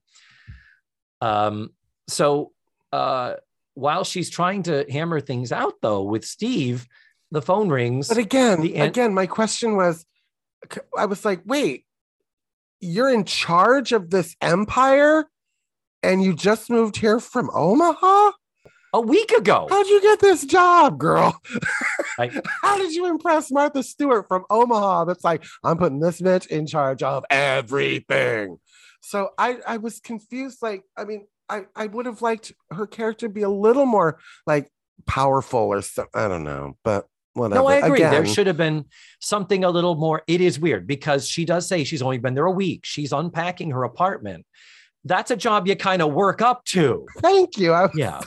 Um, so uh, while she's trying to hammer things out, though, with Steve, the phone rings. But again, an- again, my question was, I was like, wait, you're in charge of this empire, and you just moved here from Omaha? a week ago. How'd you get this job, girl? I- How did you impress Martha Stewart from Omaha? That's like, I'm putting this bitch in charge of everything. So I, I was confused. Like, I mean, I, I would have liked her character to be a little more like powerful or something. I don't know, but whatever. No, I agree. there should have been something a little more. It is weird because she does say she's only been there a week. She's unpacking her apartment. That's a job you kind of work up to. Thank you. I, Yeah.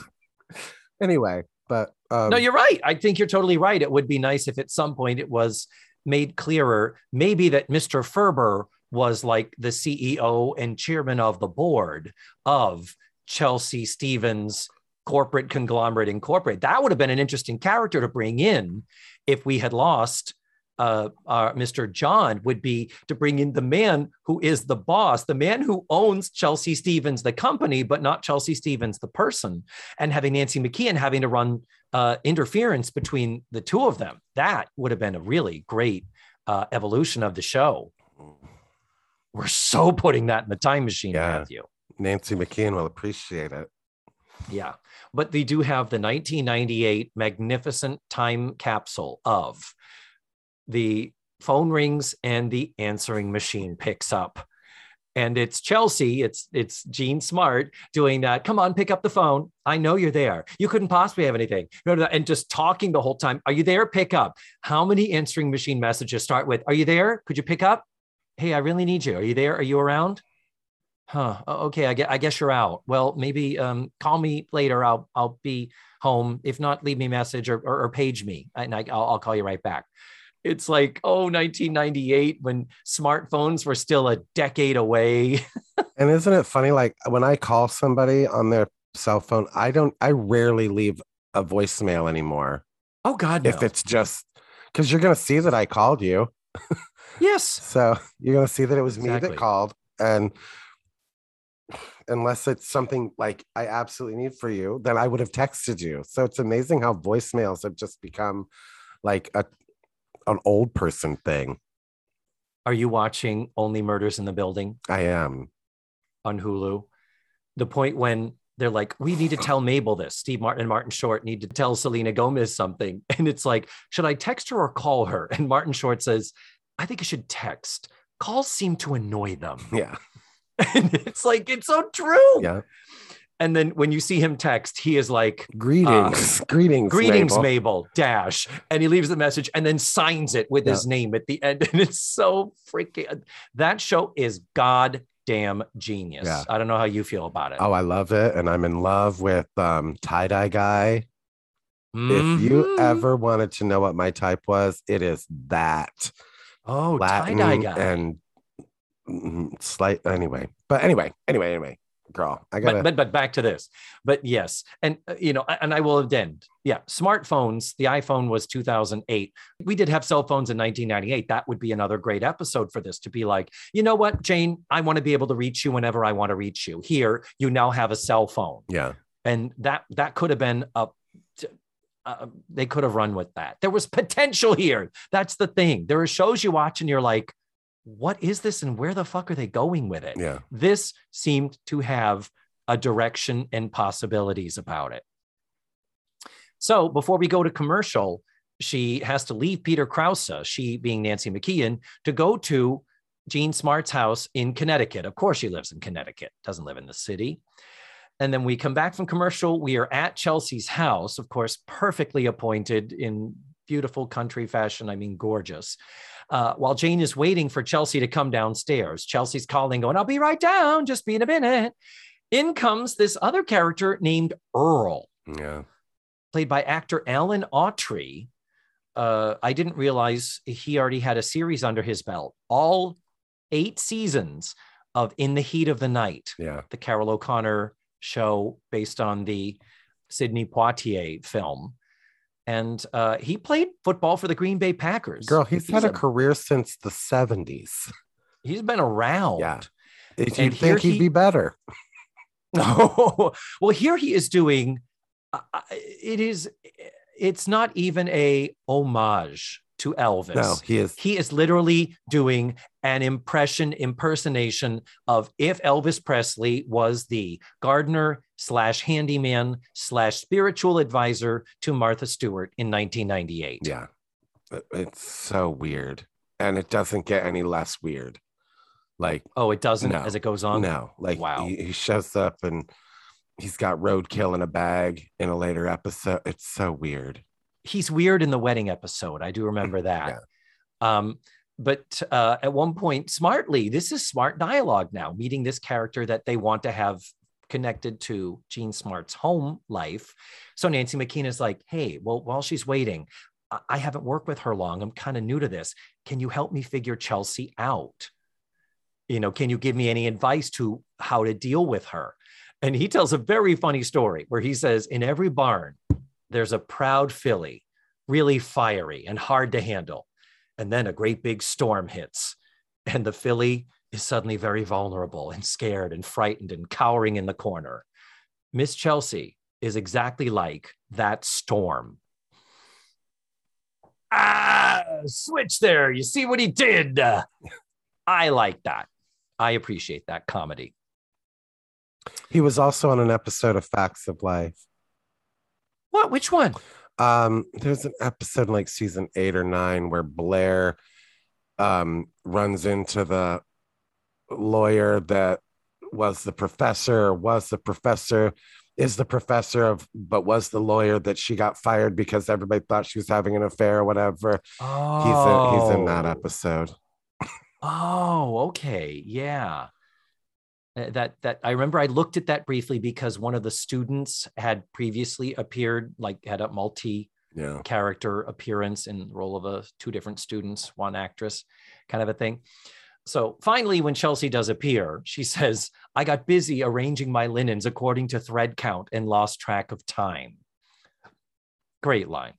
anyway, but um, No, you're right. I think you're totally right. It would be nice if at some point it was made clearer, maybe that Mr. Ferber was like the CEO and chairman of the board of Chelsea Stevens Corporate Conglomerate incorporate. That would have been an interesting character to bring in if we had lost uh, uh, Mr. John would be to bring in the man who is the boss, the man who owns Chelsea Stevens, the company, but not Chelsea Stevens, the person, and having Nancy McKeon having to run uh, interference between the two of them. That would have been a really great uh, evolution of the show. We're so putting that in the time machine, Yeah. Matthew. Nancy McKeon will appreciate it. Yeah. But they do have the 1998 magnificent time capsule of the phone rings and the answering machine picks up. And it's Chelsea, it's it's Jean Smart doing that. Come on, pick up the phone. I know you're there. You couldn't possibly have anything. And just talking the whole time. Are you there? Pick up. How many answering machine messages start with? Are you there? Could you pick up? Hey, I really need you. Are you there? Are you around? Huh. Okay. I guess, I guess you're out. Well, maybe um, call me later. I'll I'll be home. If not, leave me a message or, or, or page me, and I, I'll, I'll call you right back. It's like oh, 1998 when smartphones were still a decade away. And isn't it funny? Like when I call somebody on their cell phone, I don't, I rarely leave a voicemail anymore. Oh God, no. If it's just because you're going to see that I called you. yes, So you're going to see that it was me that called. And unless it's something like I absolutely need for you, then I would have texted you. So it's amazing how voicemails have just become like a an old person thing. Are you watching Only Murders in the Building I am. on Hulu? The point when they're like, we need to tell Mabel this. Steve Martin and Martin Short need to tell Selena Gomez something. And it's like, should I text her or call her? And Martin Short says, I think you should text. Calls seem to annoy them. Yeah. And it's like, it's so true. Yeah. And then when you see him text, he is like, Greetings. greetings. Greetings, Mabel. Mabel. dash. And he leaves the message and then signs it with Yeah. his name at the end. And it's so freaking that show is goddamn genius. Yeah. I don't know how you feel about it. Oh, I love it. And I'm in love with um tie-dye guy. If you Mhm. ever wanted to know what my type was, it is that oh Latin tie-dye guy. and slight anyway. But anyway, anyway, anyway, girl, I gotta but, but but back to this. But yes, and uh, you know, and I will end. Yeah, smartphones. The iPhone was 2008. We did have cell phones in 1998. That would be another great episode for this to be like, you know what, Jane, I want to be able to reach you whenever I want to reach you. Here, you now have a cell phone, yeah. and that that could have been a. Uh, they could have run with that. There was potential here. That's the thing. There are shows you watch and you're like, what is this and where the fuck are they going with it? Yeah. this seemed to have a direction and possibilities about it. So before we go to commercial, she has to leave Peter Krause, she being Nancy McKeon, to go to Jean Smart's house in Connecticut. Of course, she lives in Connecticut, doesn't live in the city. And then we come back from commercial. We are at Chelsea's house, of course, perfectly appointed in beautiful country fashion. I mean, gorgeous. Uh, while Jane is waiting for Chelsea to come downstairs, Chelsea's calling, going, I'll be right down. Just be in a minute. In comes this other character named Earl, Yeah. played by actor Alan Autry. Uh, I didn't realize he already had a series under his belt. All eight seasons of In the Heat of the Night, Yeah. the Carroll O'Connor show based on the Sidney Poitier film. And uh, he played football for the Green Bay Packers. Girl, he's, had a- a career since the 70s. He's been around. Yeah. If you'd think he'd he- be better. No, well, here he is doing. Uh, it is. It's not even a homage to Elvis. No, he is. He is literally doing an impression impersonation of if Elvis Presley was the gardener slash handyman slash spiritual advisor to Martha Stewart in 1998. Yeah. Uh, it's so weird. And it doesn't get any less weird. Like, Oh, it doesn't No. as it goes on. no, like Wow. he, he shows up and he's got roadkill in a bag in a later episode. It's so weird. He's weird in the wedding episode. I do remember that. Yeah. Um, but uh, at one point, smartly, this is smart dialogue now, meeting this character that they want to have connected to Jean Smart's home life. So Nancy McKeon is like, hey, well, while she's waiting, I, I haven't worked with her long. I'm kind of new to this. Can you help me figure Chelsea out? You know, can you give me any advice to how to deal with her? And he tells a very funny story where he says, in every barn, there's a proud filly, really fiery and hard to handle. And then a great big storm hits, and the filly is suddenly very vulnerable and scared and frightened and cowering in the corner. Miss Chelsea is exactly like that storm. Ah, switch there. You see what he did? I like that. I appreciate that comedy. He was also on an episode of Facts of Life. What? Which one? Um, there's an episode like season eight or nine where Blair um runs into the lawyer that was the professor, was the professor, is the professor of, but was the lawyer that she got fired because everybody thought she was having an affair or whatever. Oh, He's in, he's in that episode. Oh, okay. Yeah. Uh, That that I remember I looked at that briefly because one of the students had previously appeared, like had a multi Yeah. character appearance in the role of a two different students, one actress, kind of a thing. So finally, when Chelsea does appear, she says, I got busy arranging my linens according to thread count and lost track of time. Great line.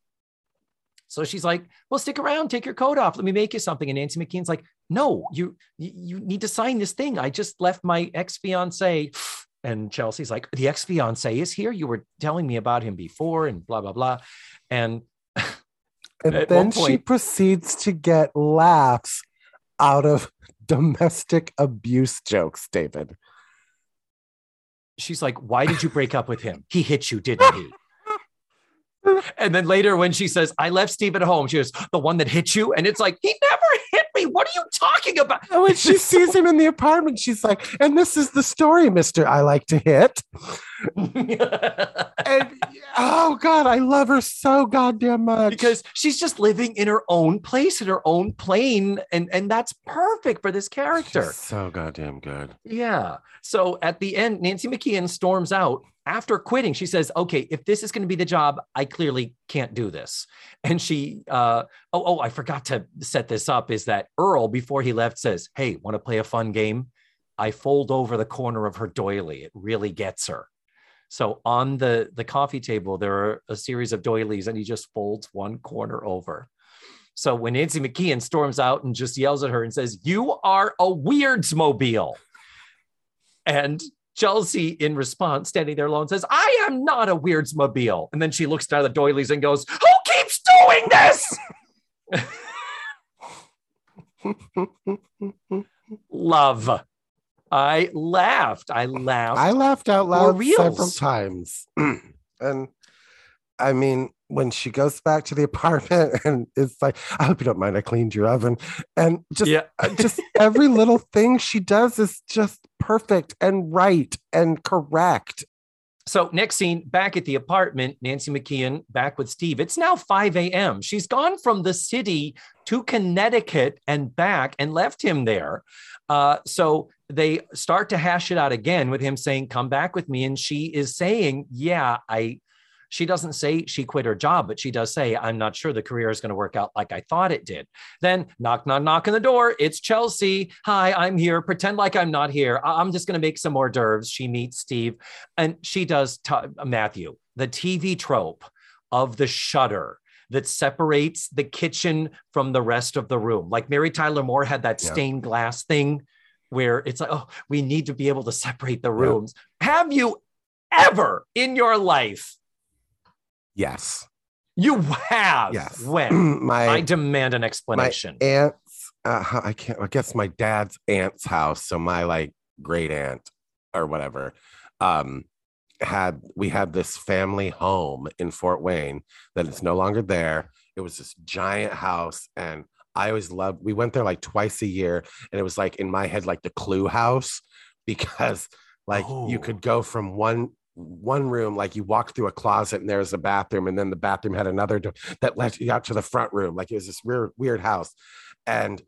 So she's like, Well, stick around, take your coat off. Let me make you something. And Nancy McKeon's like, No, you you need to sign this thing. I just left my ex-fiance and Chelsea's like, the ex fiance is here. You were telling me about him before, and blah blah blah. And And then one she proceeds to get laughs out of domestic abuse jokes, David. she's like, Why did you break up with him? He hit you, didn't he? And then later, when she says, I left Steve at home, she goes, The one that hit you? And it's like, He never What are you talking about? And when she sees him in the apartment, she's like, and this is the story, Mr. I like to hit. And oh God, I love her so goddamn much. because she's just living in her own place, in her own plane. And, and that's perfect for this character. She's so goddamn good. Yeah. So at the end, Nancy McKeon storms out after quitting. She says, "Okay, if this is going to be the job, I clearly can't do this." And she, uh, oh, oh, I forgot to set this up. Is that Earl before he left says, "Hey, want to play a fun game?" I fold over the corner of her doily. It really gets her. So on the the coffee table, there are a series of doilies, and he just folds one corner over. So when Nancy McKeon storms out and just yells at her and says, "You are a weirdsmobile," and Chelsea, in response, standing there alone, says, I am not a Weirdsmobile. And then she looks down at the doilies and goes, Who keeps doing this? Love. I laughed. I laughed. I laughed out loud several times. and I mean, when she goes back to the apartment and it's like, I hope you don't mind, I cleaned your oven. And just yeah. uh, just every little thing she does is just perfect and right and correct. So next scene, back at the apartment, Nancy McKeon back with Steve. It's now 5 a.m. She's gone from the city to Connecticut and back and left him there. Uh, so they start to hash it out again with him saying, Come back with me. And she is saying, Yeah, I she doesn't say she quit her job, but she does say, I'm not sure the career is going to work out like I thought it did. Then knock, knock, knock on the door. It's Chelsea. Hi, I'm here. Pretend like I'm not here. I- I'm just going to make some hors d'oeuvres. She meets Steve and she does t- Matthew, the TV trope of the shutter that separates the kitchen from the rest of the room. Like Mary Tyler Moore had that Yeah. stained glass thing where it's like, oh, we need to be able to separate the rooms. Have you ever in your life? Yes. You have. Yes. When? my I demand an explanation. aunt's uh, I can't I guess my dad's aunt's house. So my like great aunt or whatever. Um had we had this family home in Fort Wayne that is no longer there. It was this giant house and I always loved we went there like twice a year and it was like in my head like the clue house because like you Oh. could go from one one room like you walked through a closet and there was a bathroom and then the bathroom had another door that led you out to the front room like it was this weird weird house and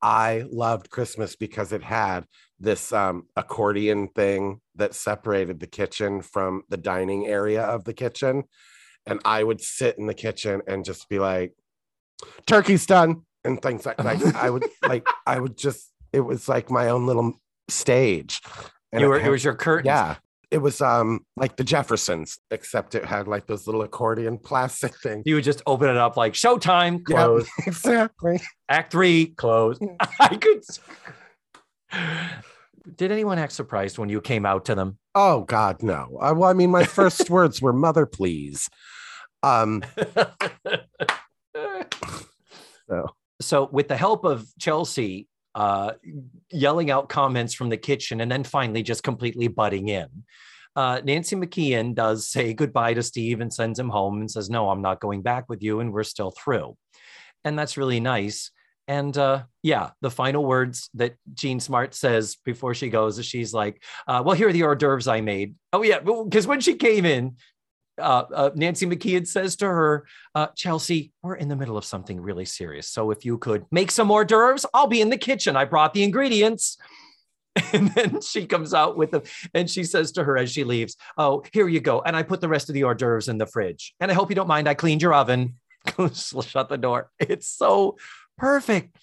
i loved christmas because it had this um, accordion thing that separated the kitchen from the dining area of the kitchen and i would sit in the kitchen and just be like turkey's done and things like like i would like i would just it was like my own little stage and you it had- it was your curtains. yeah. It was um like the Jeffersons, except it had like those little accordion plastic things. You would just open it up like showtime, close. exactly. Act three, close. I could. Did anyone act surprised when you came out to them? Oh God, no. I, well, I mean, my first words were "mother, please." Um, so so with the help of Chelsea uh, yelling out comments from the kitchen and then finally just completely butting in, uh, Nancy McKeon does say goodbye to Steve and sends him home and says, "No, I'm not going back with you, and we're still through." And that's really nice. And uh, yeah, the final words that Jean Smart says before she goes is she's like, uh, "Well, here are the hors d'oeuvres I made." Oh yeah, because when she came in, uh, uh, Nancy McKeon says to her, uh, Chelsea, we're in the middle of something really serious. So if you could make some hors d'oeuvres, I'll be in the kitchen. I brought the ingredients. And then she comes out with them and she says to her as she leaves, Oh, here you go. And I put the rest of the hors d'oeuvres in the fridge. And I hope you don't mind. I cleaned your oven. Shut the door. It's so perfect.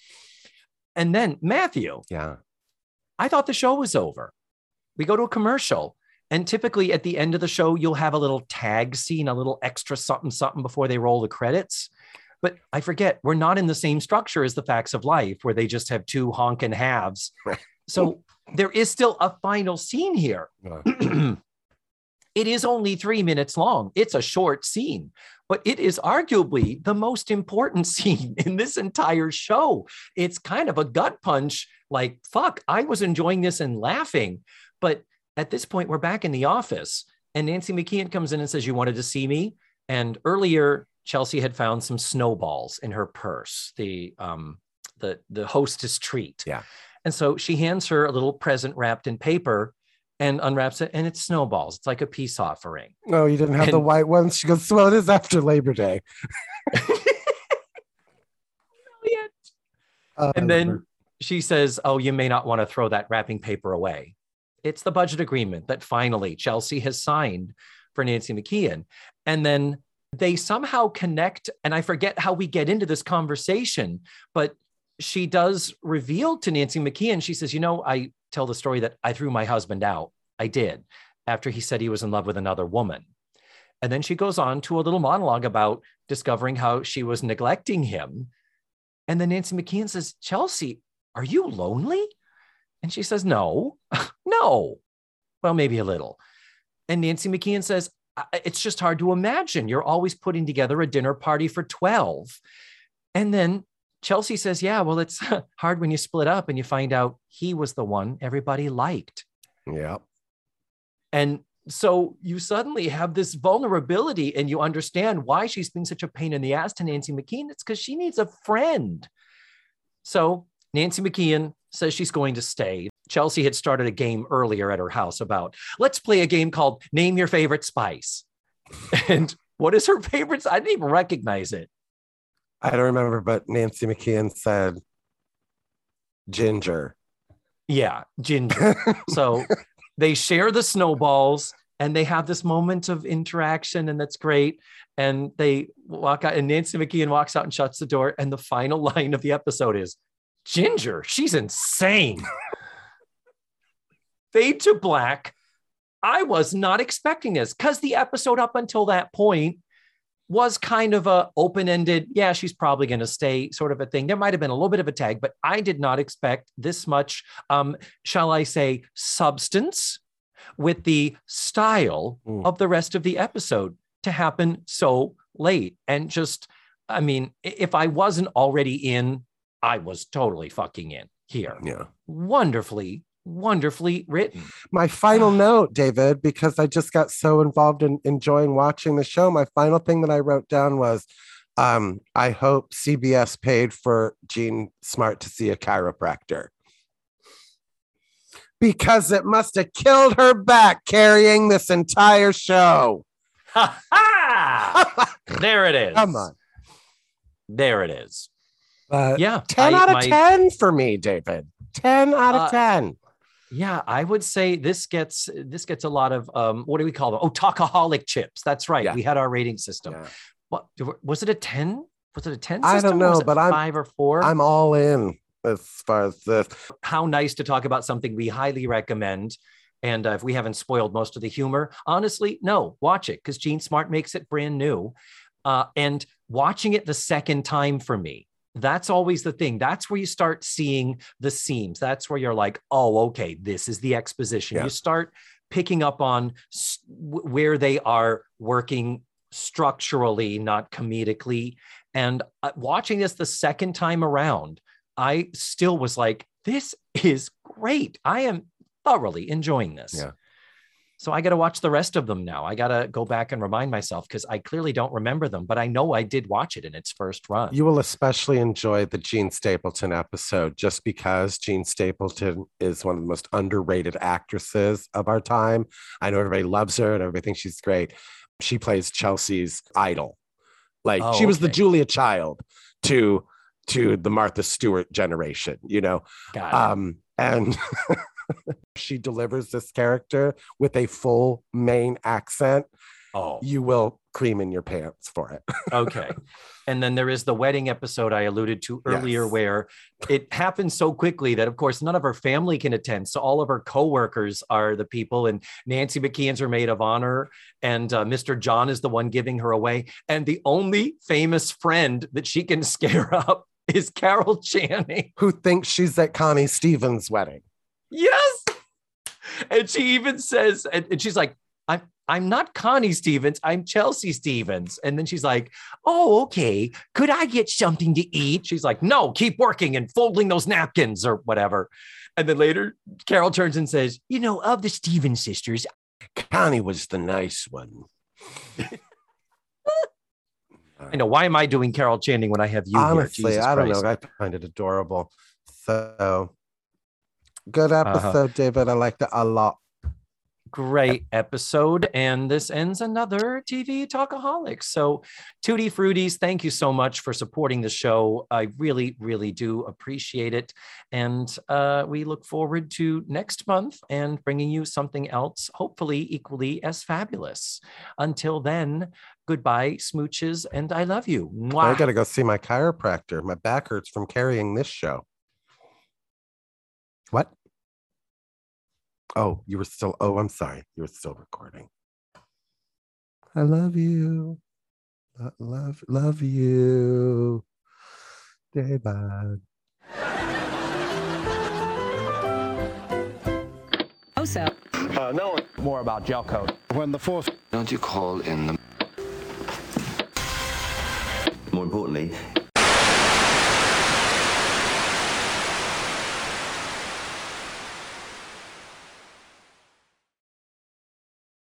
And then Matthew, yeah, I thought the show was over. We go to a commercial, and typically at the end of the show, you'll have a little tag scene, a little extra something, something before they roll the credits. But I forget, we're not in the same structure as the facts of life where they just have two honking halves. So there is still a final scene here. It is only three minutes long. It's a short scene, but it is arguably the most important scene in this entire show. It's kind of a gut punch like, fuck, I was enjoying this and laughing. But at this point, we're back in the office, and Nancy McKeon comes in and says, You wanted to see me? And earlier, Chelsea had found some snowballs in her purse, the um, the the hostess treat. Yeah. And so she hands her a little present wrapped in paper and unwraps it, and it's snowballs. It's like a peace offering. no, you didn't have the white ones. She goes, Well, it is after Labor Day. Uh, And then she says, Oh, you may not want to throw that wrapping paper away. It's the budget agreement that finally Chelsea has signed for Nancy McKeon. And then they somehow connect. And I forget how we get into this conversation, but she does reveal to Nancy McKeon, she says, You know, I tell the story that I threw my husband out. I did after he said he was in love with another woman. And then she goes on to a little monologue about discovering how she was neglecting him. And then Nancy McKeon says, Chelsea, are you lonely? And she says, No, no. Well, maybe a little. And Nancy McKeon says, It's just hard to imagine. You're always putting together a dinner party for 12. And then Chelsea says, Yeah, well, it's hard when you split up and you find out he was the one everybody liked. yeah. And so you suddenly have this vulnerability and you understand why she's being such a pain in the ass to Nancy McKeon. It's because she needs a friend. So Nancy McKeon says she's going to stay. Chelsea had started a game earlier at her house about let's play a game called Name Your Favorite Spice. And what is her favorite? I didn't even recognize it. I don't remember, but Nancy McKeon said ginger. Yeah, ginger. so they share the snowballs and they have this moment of interaction and that's great and they walk out and nancy mckeon walks out and shuts the door and the final line of the episode is ginger. She's insane. Fade to black i was not expecting this because the episode up until that point was kind of a open-ended yeah she's probably going to stay sort of a thing. There might have been a little bit of a tag but i did not expect this much um shall i say substance with the style Mm. of the rest of the episode to happen so late. And just i mean if i wasn't already in i was totally fucking in here Yeah. wonderfully wonderfully written My final note, David, because I just got so involved in enjoying watching the show. My final thing that I wrote down was um, I hope CBS paid for Jean Smart to see a chiropractor. Because it must have killed her back carrying this entire show. Ha ha! there it is Come on. there it is But yeah 10 I- out of my- 10 for me, David. 10 out of Uh, 10. Yeah, I would say this gets this gets a lot of um, what do we call them? Oh, talkaholic chips. That's right. Yeah. We had our rating system. Yeah. What was it? A ten? Was it a ten? I don't know, but I'm- five or four. I'm all in as far as this. How nice to talk about something we highly recommend. And uh, if we haven't spoiled most of the humor, honestly, no, watch it because Jean Smart makes it brand new. Uh, and watching it the second time for me, that's always the thing. That's where you start seeing the seams. That's where you're like, oh, okay, this is the exposition. Yeah. You start picking up on where they are working structurally, not comedically. And uh, watching this the second time around, I still was like, this is great. I am thoroughly enjoying this. Yeah. So I got to watch the rest of them now. I got to go back and remind myself because I clearly don't remember them, but I know I did watch it in its first run. You will especially enjoy the Jean Stapleton episode just because Jean Stapleton is one of the most underrated actresses of our time. I know everybody loves her and everybody thinks she's great. She plays Chelsea's idol. Like Oh, she was the. Julia Child to to the Martha Stewart generation, you know. Got it. Um, and she delivers this character with a full Maine accent. oh, You will cream in your pants for it. okay. And then there is the wedding episode I alluded to earlier, Yes. where it happens so quickly that, of course, none of her family can attend. So all of her coworkers are the people, and Nancy McKeon's her maid of honor, and uh, Mr. John is the one giving her away. And the only famous friend that she can scare up is Carol Channing. Who thinks she's at Connie Stevens' wedding? Yes. And she even says, and, and she's like, I'm I'm not Connie Stevens, I'm Chelsea Stevens. And then she's like, Oh, okay. Could I get something to eat? She's like, No, keep working and folding those napkins or whatever. And then later, Carol turns and says, You know, of the Stevens sisters, Connie was the nice one. I know. Why am I doing Carol Channing when I have you Honestly, here? Jesus I don't Christ. know. I find it adorable. So good Uh-huh. episode, David. I liked it a lot. great episode. And this ends another TV Talkaholics. So, Tutti Fruities, thank you so much for supporting the show. I really, really do appreciate it. And uh, we look forward to next month and bringing you something else, hopefully equally as fabulous. Until then, goodbye, smooches, and I love you. I got to go see my chiropractor. My back hurts from carrying this show. What? Oh, you were still. Oh, I'm sorry. You were still recording. I love you. Lo- Love, love you. David. Also, Uh, no more about gel coat. When the fourth Don't you call in the More importantly,